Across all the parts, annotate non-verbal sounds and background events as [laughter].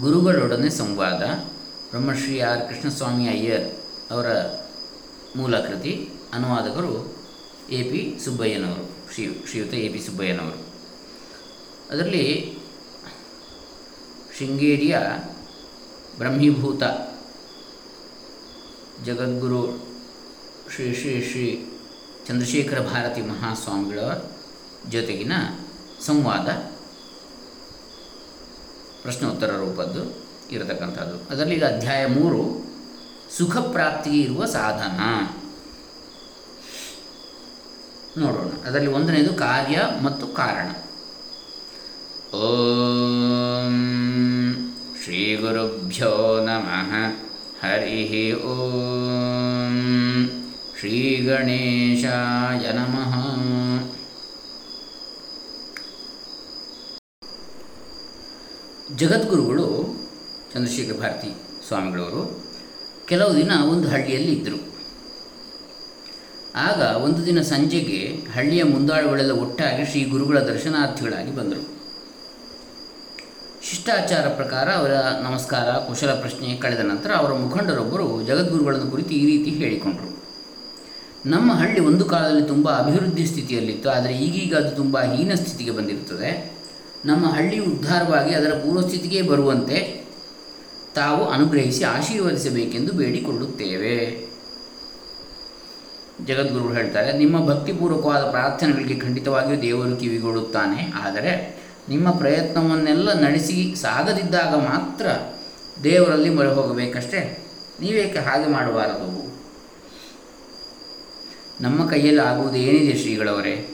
ಗುರುಗಳೊಡನೆ ಸಂವಾದ. ಬ್ರಹ್ಮಶ್ರೀ ಆರ್ ಕೃಷ್ಣಸ್ವಾಮಿ ಅಯ್ಯರ್ ಅವರ ಮೂಲಕೃತಿ ಅನುವಾದಕರು ಎ ಪಿ ಸುಬ್ಬಯ್ಯನವರು, ಶ್ರೀ, ಶ್ರೀಯುತ ಎ ಪಿ ಸುಬ್ಬಯ್ಯನವರು. ಅದರಲ್ಲಿ ಶೃಂಗೇರಿಯ ಬ್ರಹ್ಮೀಭೂತ ಜಗದ್ಗುರು ಶ್ರೀ ಶ್ರೀ ಶ್ರೀ ಚಂದ್ರಶೇಖರ ಭಾರತಿ ಮಹಾಸ್ವಾಮಿಗಳ ಜೊತೆಗಿನ ಸಂವಾದ. ಪ್ರಶ್ನೋತ್ತರ ರೂಪದ್ದು ಇರತಕ್ಕಂಥದ್ದು. ಅದರಲ್ಲಿ ಈಗ ಅಧ್ಯಾಯ ಮೂರು ಸುಖ ಪ್ರಾಪ್ತಿಗೆ ಇರುವ ಸಾಧನ. ನೋಡೋಣ. ಅದರಲ್ಲಿ ಒಂದನೇದು ಕಾರ್ಯ ಮತ್ತು ಕಾರಣ. ಓಂ ಶ್ರೀ ಗುರುಭ್ಯೋ ನಮಃ. ಹರಿ ಓಂ ಶ್ರೀ ಗಣೇಶಾಯ ನಮಃ. ಜಗದ್ಗುರುಗಳು ಚಂದ್ರಶೇಖರ ಭಾರತಿ ಸ್ವಾಮಿಗಳವರು ಕೆಲವು ದಿನ ಒಂದು ಹಳ್ಳಿಯಲ್ಲಿ ಇದ್ದರು. ಆಗ ಒಂದು ದಿನ ಸಂಜೆಗೆ ಹಳ್ಳಿಯ ಮುಂದಾಳುಗಳೆಲ್ಲ ಒಟ್ಟಾಗಿ ಶ್ರೀ ಗುರುಗಳ ದರ್ಶನಾರ್ಥಿಗಳಾಗಿ ಬಂದರು. ಶಿಷ್ಟಾಚಾರ ಪ್ರಕಾರ ಅವರ ನಮಸ್ಕಾರ, ಕುಶಲ ಪ್ರಶ್ನೆ ಕಳೆದ ನಂತರ ಅವರ ಮುಖಂಡರೊಬ್ಬರು ಜಗದ್ಗುರುಗಳನ್ನು ಕುರಿತು ಈ ರೀತಿ ಹೇಳಿಕೊಂಡರು. ನಮ್ಮ ಹಳ್ಳಿ ಒಂದು ಕಾಲದಲ್ಲಿ ತುಂಬ ಅಭಿವೃದ್ಧಿ ಸ್ಥಿತಿಯಲ್ಲಿತ್ತು, ಆದರೆ ಈಗೀಗ ಅದು ತುಂಬ ಹೀನ ಸ್ಥಿತಿಗೆ ಬಂದಿರುತ್ತದೆ. ನಮ್ಮ ಹಳ್ಳಿ ಉದ್ಧಾರವಾಗಿ ಅದರ ಪೂರ್ವಸ್ಥಿತಿಗೆ ಬರುವಂತೆ ತಾವು ಅನುಗ್ರಹಿಸಿ ಆಶೀರ್ವದಿಸಬೇಕೆಂದು ಬೇಡಿಕೊಳ್ಳುತ್ತೇವೆ. ಜಗದ್ಗುರು ಹೇಳ್ತಾರೆ, ನಿಮ್ಮ ಭಕ್ತಿಪೂರ್ವಕವಾದ ಪ್ರಾರ್ಥನೆಗಳಿಗೆ ಖಂಡಿತವಾಗಿಯೂ ದೇವರು ಕಿವಿಗೊಳ್ಳುತ್ತಾನೆ ಆದರೆ ನಿಮ್ಮ ಪ್ರಯತ್ನವನ್ನೆಲ್ಲ ನಡೆಸಿ ಸಾಗದಿದ್ದಾಗ ಮಾತ್ರ ದೇವರಲ್ಲಿ ಮೊರೆ ಹೋಗಬೇಕಷ್ಟೇ ನೀವೇಕೆ ಹಾಗೆ ಮಾಡಬಾರದು? ನಮ್ಮ ಕೈಯಲ್ಲಿ ಆಗುವುದು ಏನಿದೆ ಶ್ರೀಗಳವರೇ?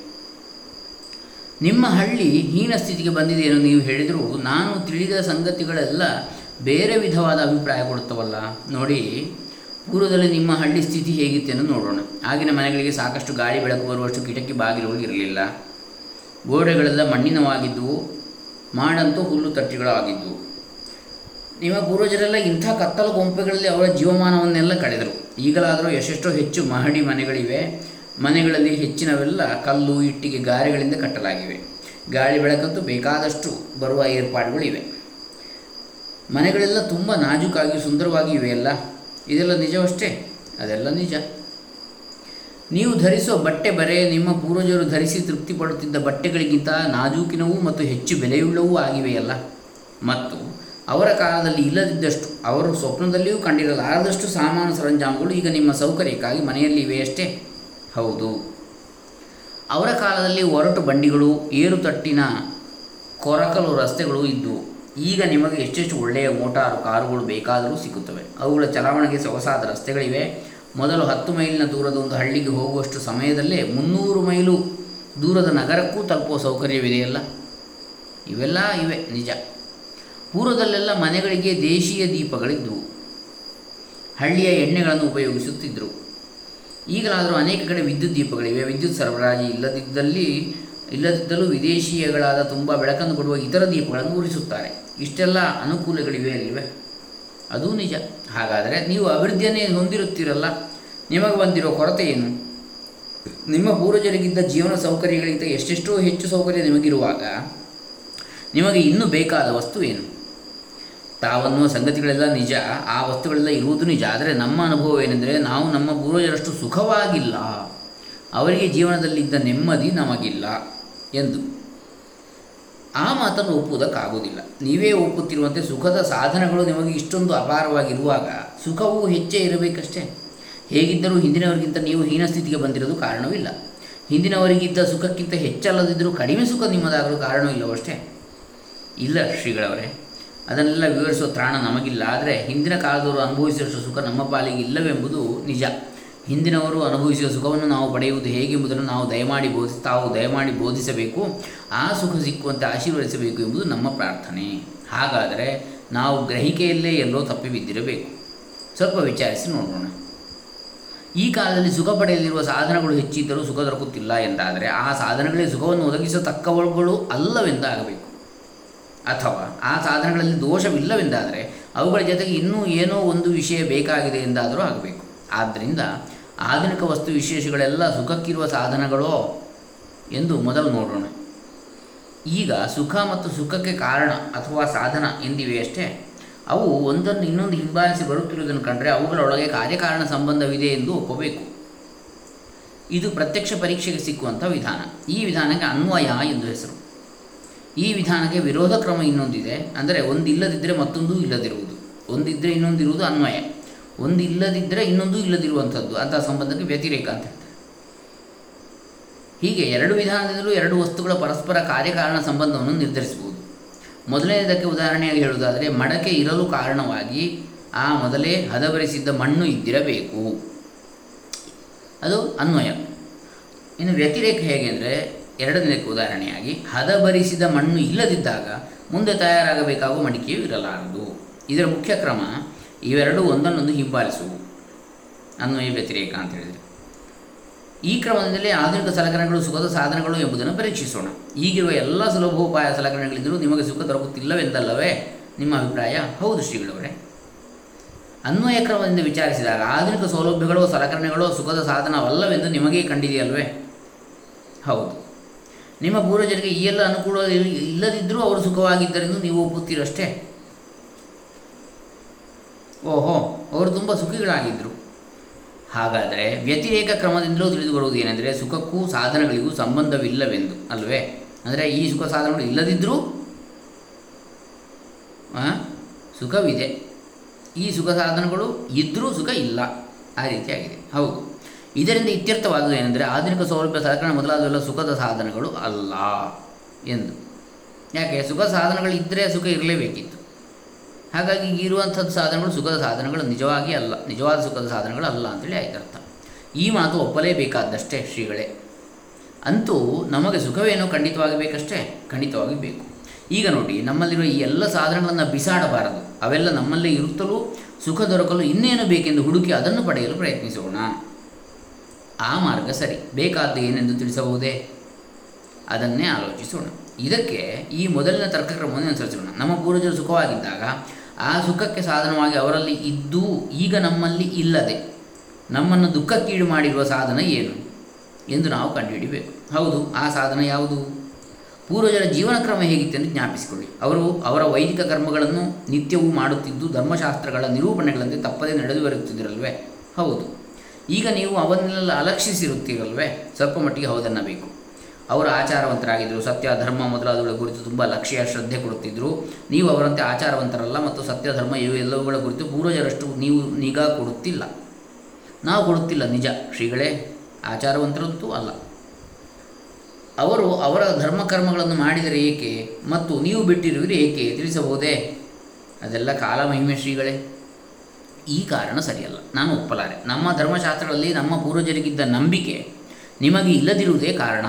ನಿಮ್ಮ ಹಳ್ಳಿ ಹೀನ ಸ್ಥಿತಿಗೆ ಬಂದಿದೆ ಎಂದು ನೀವು ಹೇಳಿದರೂ, ನಾನು ತಿಳಿದ ಸಂಗತಿಗಳೆಲ್ಲ ಬೇರೆ ವಿಧವಾದ ಅಭಿಪ್ರಾಯ ಕೊಡುತ್ತವಲ್ಲ. ನೋಡಿ, ಪೂರ್ವದಲ್ಲಿ ನಿಮ್ಮ ಹಳ್ಳಿ ಸ್ಥಿತಿ ಹೇಗಿತ್ತೆಂದು ನೋಡೋಣ. ಆಗಿನ ಮನೆಗಳಿಗೆ ಸಾಕಷ್ಟು ಗಾಳಿ ಬೆಳಕು ಬರುವಷ್ಟು ಕಿಟಕಿ ಬಾಗಿಲುಗಳು ಇರಲಿಲ್ಲ. ಗೋಡೆಗಳೆಲ್ಲ ಮಣ್ಣಿನವಾಗಿದ್ದವು ಮಾಡಂತೂ ಹುಲ್ಲು ತಟ್ಟಿಗಳು ಆಗಿದ್ದವು ನಿಮ್ಮ ಪೂರ್ವಜರೆಲ್ಲ ಇಂಥ ಕತ್ತಲು ಗೊಂಪೆಗಳಲ್ಲಿ ಅವರ ಜೀವಮಾನವನ್ನೆಲ್ಲ ಕಳೆದರು. ಈಗಲಾದರೂ ಎಷ್ಟೆಷ್ಟೋ ಹೆಚ್ಚು ಮಹಡಿ ಮನೆಗಳಿವೆ. ಮನೆಗಳಲ್ಲಿ ಹೆಚ್ಚಿನವೆಲ್ಲ ಕಲ್ಲು, ಇಟ್ಟಿಗೆ, ಗಾರೆಗಳಿಂದ ಕಟ್ಟಲಾಗಿವೆ. ಗಾಳಿ ಬೆಳಕಂತೂ ಬೇಕಾದಷ್ಟು ಬರುವ ಏರ್ಪಾಡುಗಳಿವೆ ಮನೆಗಳೆಲ್ಲ ತುಂಬ ನಾಜೂಕಾಗಿ ಸುಂದರವಾಗಿ ಇವೆಯಲ್ಲ ಇದೆಲ್ಲ ನಿಜವಷ್ಟೇ? ಅದೆಲ್ಲ ನಿಜ. ನೀವು ಧರಿಸುವ ಬಟ್ಟೆ ಬರೆ, ನಿಮ್ಮ ಪೂರ್ವಜರು ಧರಿಸಿ ತೃಪ್ತಿ ಪಡುತ್ತಿದ್ದ ಬಟ್ಟೆಗಳಿಗಿಂತ ನಾಜೂಕಿನವೂ ಮತ್ತು ಹೆಚ್ಚು ಬೆಲೆಯುಳ್ಳವೂ ಆಗಿವೆಯಲ್ಲ ಮತ್ತು ಅವರ ಕಾಲದಲ್ಲಿ ಇಲ್ಲದಿದ್ದಷ್ಟು, ಅವರು ಸ್ವಪ್ನದಲ್ಲಿಯೂ ಕಂಡಿರಲಾರದಷ್ಟು ಸಾಮಾನು ಸರಂಜಾಮುಗಳು ಈಗ ನಿಮ್ಮ ಸೌಕರ್ಯಕ್ಕಾಗಿ ಮನೆಯಲ್ಲಿ ಇವೆಯಷ್ಟೇ? ಹೌದು. ಅವರ ಕಾಲದಲ್ಲಿ ಒರಟು ಬಂಡಿಗಳು, ಏರುತಟ್ಟಿನ ಕೊರಕಲು ರಸ್ತೆಗಳು ಇದ್ದವು ಈಗ ನಿಮಗೆ ಹೆಚ್ಚೆಚ್ಚು ಒಳ್ಳೆಯ ಮೋಟಾರು ಕಾರುಗಳು ಬೇಕಾದರೂ ಸಿಗುತ್ತವೆ ಅವುಗಳ ಚಲಾವಣೆಗೆ ಸೊಗಸಾದ ರಸ್ತೆಗಳಿವೆ. ಮೊದಲು ಹತ್ತು ಮೈಲಿನ ದೂರದ ಒಂದು ಹಳ್ಳಿಗೆ ಹೋಗುವಷ್ಟು ಸಮಯದಲ್ಲೇ ಮುನ್ನೂರು ಮೈಲು ದೂರದ ನಗರಕ್ಕೂ ತಲುಪುವ ಸೌಕರ್ಯವಿದೆಯಲ್ಲ ಇವೆಲ್ಲ ಇವೆ, ನಿಜ. ಪೂರ್ವದಲ್ಲೆಲ್ಲ ಮನೆಗಳಿಗೆ ದೇಶೀಯ ದೀಪಗಳಿದ್ದವು ಹಳ್ಳಿಯ ಎಣ್ಣೆಗಳನ್ನು ಉಪಯೋಗಿಸುತ್ತಿದ್ದರು ಈಗಲಾದರೂ ಅನೇಕ ಕಡೆ ವಿದ್ಯುತ್ ದೀಪಗಳಿವೆ. ವಿದ್ಯುತ್ ಸರಬರಾಜು ಇಲ್ಲದಿದ್ದಲ್ಲಿ ಇಲ್ಲದಿದ್ದಲೂ ವಿದೇಶೀಯಗಳಾದ ತುಂಬ ಬೆಳಕನ್ನು ಕೊಡುವ ಇತರ ದೀಪಗಳನ್ನು ಉರಿಸುತ್ತಾರೆ. ಇಷ್ಟೆಲ್ಲ ಅನುಕೂಲಗಳಿವೆ ಅಲ್ಲಿವೆ. ಅದೂ ನಿಜ. ಹಾಗಾದರೆ ನೀವು ಅಭಿವೃದ್ಧಿಯನ್ನೇ ಹೊಂದಿರುತ್ತೀರಲ್ಲ? ನಿಮಗೆ ಬಂದಿರೋ ಕೊರತೆ ಏನು? ನಿಮ್ಮ ಪೂರ್ವಜರಿಗಿದ್ದ ಜೀವನ ಸೌಕರ್ಯಗಳಿಗಿಂತ ಎಷ್ಟೆಷ್ಟೋ ಹೆಚ್ಚು ಸೌಕರ್ಯ ನಿಮಗಿರುವಾಗ, ನಿಮಗೆ ಇನ್ನೂ ಬೇಕಾದ ವಸ್ತು ಏನು? ತಾವನ್ನುವ ಸಂಗತಿಗಳೆಲ್ಲ ನಿಜ, ಆ ವಸ್ತುಗಳೆಲ್ಲ ಇರುವುದು ನಿಜ. ಆದರೆ ನಮ್ಮ ಅನುಭವ ಏನೆಂದರೆ ನಾವು ನಮ್ಮ ಪೂರ್ವಜರಷ್ಟು ಸುಖವಾಗಿಲ್ಲ. ಅವರಿಗೆ ಜೀವನದಲ್ಲಿದ್ದ ನೆಮ್ಮದಿ ನಮಗಿಲ್ಲ ಎಂದು. ಆ ಮಾತನ್ನು ಒಪ್ಪುವುದಕ್ಕಾಗುವುದಿಲ್ಲ. ನೀವೇ ಒಪ್ಪುತ್ತಿರುವಂತೆ ಸುಖದ ಸಾಧನಗಳು ನಿಮಗೆ ಇಷ್ಟೊಂದು ಅಪಾರವಾಗಿರುವಾಗ ಸುಖವೂ ಹೆಚ್ಚೇ ಇರಬೇಕಷ್ಟೇ. ಹೇಗಿದ್ದರೂ ಹಿಂದಿನವರಿಗಿಂತ ನೀವು ಹೀನ ಸ್ಥಿತಿಗೆ ಬಂದಿರೋದು ಕಾರಣವಿಲ್ಲ. ಹಿಂದಿನವರಿಗಿದ್ದ ಸುಖಕ್ಕಿಂತ ಹೆಚ್ಚಲ್ಲದಿದ್ದರೂ ಕಡಿಮೆ ಸುಖ ನಿಮ್ಮದಾಗಲು ಕಾರಣವಿಲ್ಲವಷ್ಟೇ. ಇಲ್ಲ ಶ್ರೀಗಳವರೇ. ಅದನ್ನೆಲ್ಲ ವಿವರಿಸುವ ತ್ರಾಣ ನಮಗಿಲ್ಲ. ಆದರೆ ಹಿಂದಿನ ಕಾಲದವರು ಅನುಭವಿಸಿದಷ್ಟು ಸುಖ ನಮ್ಮ ಪಾಲಿಗೆ ಇಲ್ಲವೆಂಬುದು ನಿಜ. ಹಿಂದಿನವರು ಅನುಭವಿಸುವ ಸುಖವನ್ನು ನಾವು ಪಡೆಯುವುದು ಹೇಗೆಂಬುದನ್ನು ನಾವು ದಯಮಾಡಿ ಬೋಧಿಸಿ, ತಾವು ದಯಮಾಡಿ ಬೋಧಿಸಬೇಕು. ಆ ಸುಖ ಸಿಕ್ಕುವಂತೆ ಆಶೀರ್ವದಿಸಬೇಕು ಎಂಬುದು ನಮ್ಮ ಪ್ರಾರ್ಥನೆ. ಹಾಗಾದರೆ ನಾವು ಗ್ರಹಿಕೆಯಲ್ಲೇ ಎಲ್ಲೋ ತಪ್ಪಿ ಬಿದ್ದಿರಬೇಕು. ಸ್ವಲ್ಪ ವಿಚಾರಿಸಿ ನೋಡೋಣ. ಈ ಕಾಲದಲ್ಲಿ ಸುಖ ಪಡೆಯಲಿರುವ ಸಾಧನಗಳು ಹೆಚ್ಚಿದ್ದರೂ ಸುಖ ದೊರಕುತ್ತಿಲ್ಲ ಎಂದಾದರೆ ಆ ಸಾಧನಗಳೇ ಸುಖವನ್ನು ಒದಗಿಸತಕ್ಕವುಗಳು ಅಲ್ಲವೆಂದಾಗಬೇಕು. ಅಥವಾ ಆ ಸಾಧನಗಳಲ್ಲಿ ದೋಷವಿಲ್ಲವೆಂದಾದರೆ ಅವುಗಳ ಜೊತೆಗೆ ಇನ್ನೂ ಏನೋ ಒಂದು ವಿಷಯ ಬೇಕಾಗಿದೆ ಎಂದಾದರೂ ಆಗಬೇಕು. ಆದ್ದರಿಂದ ಆಧುನಿಕ ವಸ್ತು ವಿಶೇಷಗಳೆಲ್ಲ ಸುಖಕ್ಕಿರುವ ಸಾಧನಗಳೋ ಎಂದು ಮೊದಲು ನೋಡೋಣ. ಈಗ ಸುಖ ಮತ್ತು ಸುಖಕ್ಕೆ ಕಾರಣ ಅಥವಾ ಸಾಧನ ಎಂದಿವೆಯಷ್ಟೇ ಅವು ಒಂದನ್ನು ಇನ್ನೊಂದು ಹಿಂಬಾಲಿಸಿ ಬರುತ್ತಿರುವುದನ್ನು ಕಂಡರೆ ಅವುಗಳೊಳಗೆ ಕಾರ್ಯಕಾರಣ ಸಂಬಂಧವಿದೆ ಎಂದು ಒಪ್ಪಬೇಕು. ಇದು ಪ್ರತ್ಯಕ್ಷ ಪರೀಕ್ಷೆಗೆ ಸಿಕ್ಕುವಂಥ ವಿಧಾನ. ಈ ವಿಧಾನಕ್ಕೆ ಅನ್ವಯ ಎಂದು ಹೆಸರು. ಈ ವಿಧಾನಕ್ಕೆ ವಿರೋಧ ಕ್ರಮ ಇನ್ನೊಂದಿದೆ. ಅಂದರೆ ಒಂದಿಲ್ಲದಿದ್ದರೆ ಮತ್ತೊಂದು ಇಲ್ಲದಿರುವುದು. ಒಂದಿದ್ದರೆ ಇನ್ನೊಂದಿರುವುದು ಅನ್ವಯ. ಒಂದು ಇಲ್ಲದಿದ್ದರೆ ಇನ್ನೊಂದು ಇಲ್ಲದಿರುವಂಥದ್ದು. ಅಂತಹ ಸಂಬಂಧಕ್ಕೆ ವ್ಯತಿರೇಕ ಅಂತ ಹೇಳ್ತಾರೆ. ಹೀಗೆ ಎರಡು ವಿಧಾನದಿಂದಲೂ ಎರಡು ವಸ್ತುಗಳ ಪರಸ್ಪರ ಕಾರ್ಯಕಾರಣ ಸಂಬಂಧವನ್ನು ನಿರ್ಧರಿಸಬಹುದು. ಮೊದಲನೇದಕ್ಕೆ ಉದಾಹರಣೆಯಾಗಿ ಹೇಳುವುದಾದರೆ, ಮಡಕೆ ಇರಲು ಕಾರಣವಾಗಿ ಆ ಮೊದಲೇ ಹದಬರಿಸಿದ್ದ ಮಣ್ಣು ಇದ್ದಿರಬೇಕು. ಅದು ಅನ್ವಯ. ಇನ್ನು ವ್ಯತಿರೇಕ ಹೇಗೆ ಅಂದರೆ ಎರಡನೇದಕ್ಕೆ ಉದಾಹರಣೆಯಾಗಿ, ಹದಬರಿಸಿದ ಮಣ್ಣು ಇಲ್ಲದಿದ್ದಾಗ ಮುಂದೆ ತಯಾರಾಗಬೇಕಾಗುವ ಮಡಿಕೆಯೂ ಇರಲಾರದು. ಇದರ ಮುಖ್ಯ ಕ್ರಮ, ಇವೆರಡೂ ಒಂದನ್ನೊಂದು ಹಿಂಬಾಲಿಸುವು ಅನ್ವಯ ವ್ಯತಿರೇಕ ಅಂತ ಹೇಳಿದರೆ. ಈ ಕ್ರಮದಿಂದಲೇ ಆಧುನಿಕ ಸಲಕರಣೆಗಳು ಸುಖದ ಸಾಧನಗಳು ಎಂಬುದನ್ನು ಪರೀಕ್ಷಿಸೋಣ. ಈಗಿರುವ ಎಲ್ಲ ಸುಲಭೋಪಾಯ ಸಲಕರಣೆಗಳಿದ್ದರೂ ನಿಮಗೆ ಸುಖ ದೊರಕುತ್ತಿಲ್ಲವೆಂದಲ್ಲವೇ? ನಿಮ್ಮ ಅಭಿಪ್ರಾಯ? ಹೌದು ಶ್ರೀಗಳವರೇ. ಅನ್ವಯ ಕ್ರಮದಿಂದ ವಿಚಾರಿಸಿದಾಗ ಆಧುನಿಕ ಸೌಲಭ್ಯಗಳು ಸಲಕರಣೆಗಳು ಸುಖದ ಸಾಧನವಲ್ಲವೆಂದು ನಿಮಗೇ ಕಂಡಿದೆಯಲ್ವೇ? ಹೌದು. ನಿಮ್ಮ ಪೂರ್ವಜರಿಗೆ ಈ ಎಲ್ಲ ಅನುಕೂಲ ಇಲ್ಲದಿದ್ದರೂ ಅವರು ಸುಖವಾಗಿದ್ದರೆಂದು ನೀವು ಒಪ್ಪುತ್ತೀರಷ್ಟೇ ಓಹೋ, ಅವರು ತುಂಬ ಸುಖಿಗಳಾಗಿದ್ದರು ಹಾಗಾದರೆ ವ್ಯತಿರೇಕ ಕ್ರಮದಿಂದಲೂ ತಿಳಿದು ಬರುವುದು ಏನೆಂದರೆ ಸುಖಕ್ಕೂ ಸಾಧನಗಳಿಗೂ ಸಂಬಂಧವಿಲ್ಲವೆಂದು, ಅಲ್ವೇ? ಅಂದರೆ ಈ ಸುಖ ಸಾಧನಗಳು ಇಲ್ಲದಿದ್ದರೂ ಸುಖವಿದೆ. ಈ ಸುಖ ಸಾಧನಗಳು ಇದ್ದರೂ ಸುಖ ಇಲ್ಲ. ಆ ರೀತಿಯಾಗಿದೆ ಹೌದು. ಇದರಿಂದ ಇತ್ಯರ್ಥವಾದುದು ಏನೆಂದರೆ ಆಧುನಿಕ ಸೌಲಭ್ಯ ಸಲಕರಣೆ ಮೊದಲಾದವೆಲ್ಲ ಸುಖದ ಸಾಧನಗಳು ಅಲ್ಲ ಎಂದು. ಯಾಕೆ? ಸುಖ ಸಾಧನಗಳು ಇದ್ದರೆ ಸುಖ ಇರಲೇಬೇಕಿತ್ತು. ಹಾಗಾಗಿ ಇರುವಂಥದ್ದು ಸಾಧನಗಳು ಸುಖದ ಸಾಧನಗಳು ನಿಜವಾಗಿ ಅಲ್ಲ, ನಿಜವಾದ ಸುಖದ ಸಾಧನಗಳು ಅಲ್ಲ ಅಂತೇಳಿ ಆಯ್ತು ಅರ್ಥ ಈ ಮಾತು ಒಪ್ಪಲೇಬೇಕಾದಷ್ಟೇ ಶ್ರೀಗಳೇ. ಅಂತೂ ನಮಗೆ ಸುಖವೇನೋ ಖಂಡಿತವಾಗಿ ಬೇಕಷ್ಟೇ ಖಂಡಿತವಾಗಿ ಬೇಕು. ಈಗ ನೋಡಿ, ನಮ್ಮಲ್ಲಿರುವ ಈ ಎಲ್ಲ ಸಾಧನಗಳನ್ನು ಬಿಸಾಡಬಾರದು. ಅವೆಲ್ಲ ನಮ್ಮಲ್ಲೇ ಇರುತ್ತಲೂ ಸುಖ ದೊರಕಲು ಇನ್ನೇನು ಬೇಕೆಂದು ಹುಡುಕಿ ಅದನ್ನು ಪಡೆಯಲು ಪ್ರಯತ್ನಿಸೋಣ. ಆ ಮಾರ್ಗ ಸರಿ. ಬೇಕಾದ್ದು ಏನೆಂದು ತಿಳಿಸಬಹುದೇ? ಅದನ್ನೇ ಆಲೋಚಿಸೋಣ. ಇದಕ್ಕೆ ಈ ಮೊದಲಿನ ತರ್ಕಕ್ರಮವನ್ನು ಅನುಸರಿಸೋಣ. ನಮ್ಮ ಪೂರ್ವಜರು ಸುಖವಾಗಿದ್ದಾಗ ಆ ಸುಖಕ್ಕೆ ಸಾಧನವಾಗಿ ಅವರಲ್ಲಿ ಇದ್ದು ಈಗ ನಮ್ಮಲ್ಲಿ ಇಲ್ಲದೆ ನಮ್ಮನ್ನು ದುಃಖಕ್ಕೀಡು ಮಾಡಿರುವ ಸಾಧನ ಏನು ಎಂದು ನಾವು ಕಂಡುಹಿಡಿಬೇಕು. ಹೌದು, ಆ ಸಾಧನ ಯಾವುದು? ಪೂರ್ವಜರ ಜೀವನ ಕ್ರಮ ಹೇಗಿತ್ತು ಎಂದು ಜ್ಞಾಪಿಸಿಕೊಳ್ಳಿ. ಅವರು ಅವರ ವೈದಿಕ ಕರ್ಮಗಳನ್ನು ನಿತ್ಯವೂ ಮಾಡುತ್ತಿದ್ದು ಧರ್ಮಶಾಸ್ತ್ರಗಳ ನಿರೂಪಣೆಗಳಂತೆ ತಪ್ಪದೇ ನಡೆದು ಬರುತ್ತಿದ್ದರಲ್ವೇ ಹೌದು. ಈಗ ನೀವು ಅವನ್ನೆಲ್ಲ ಅಲಕ್ಷಿಸಿರುತ್ತೀರಲ್ವೇ? ಸ್ವಲ್ಪ ಮಟ್ಟಿಗೆ ಹೌದನ್ನಬೇಕು. ಅವರು ಆಚಾರವಂತರಾಗಿದ್ದರು ಸತ್ಯ, ಧರ್ಮ ಮೊದಲಾದವುಗಳ ಕುರಿತು ತುಂಬ ಲಕ್ಷ್ಯ ಶ್ರದ್ಧೆ ಕೊಡುತ್ತಿದ್ದರು ನೀವು ಅವರಂತೆ ಆಚಾರವಂತರಲ್ಲ ಮತ್ತು ಸತ್ಯ, ಧರ್ಮ ಇವು ಎಲ್ಲವುಗಳ ಕುರಿತು ಪೂರ್ವಜರಷ್ಟು ನೀವು ನಿಗಾ ಕೊಡುತ್ತಿಲ್ಲ. ನಾವು ಕೊಡುತ್ತಿಲ್ಲ ನಿಜ. ಶ್ರೀಗಳೇ ಆಚಾರವಂತರಂತೂ ಅಲ್ಲ. ಅವರು ಅವರ ಧರ್ಮಕರ್ಮಗಳನ್ನು ಮಾಡಿದರೆ ಏಕೆ ಮತ್ತು ನೀವು ಬಿಟ್ಟಿರುವಿರಿ ಏಕೆ ತಿಳಿಸಬಹುದೇ? ಅದೆಲ್ಲ ಕಾಲ ಮಹಿಮೆ ಶ್ರೀಗಳೇ. ಈ ಕಾರಣ ಸರಿಯಲ್ಲ. ನಾನು ಒಪ್ಪಲಾರೆ. ನಮ್ಮ ಧರ್ಮಶಾಸ್ತ್ರಗಳಲ್ಲಿ ನಮ್ಮ ಪೂರ್ವಜರಿಗಿದ್ದ ನಂಬಿಕೆ ನಿಮಗೆ ಇಲ್ಲದಿರುವುದೇ ಕಾರಣ.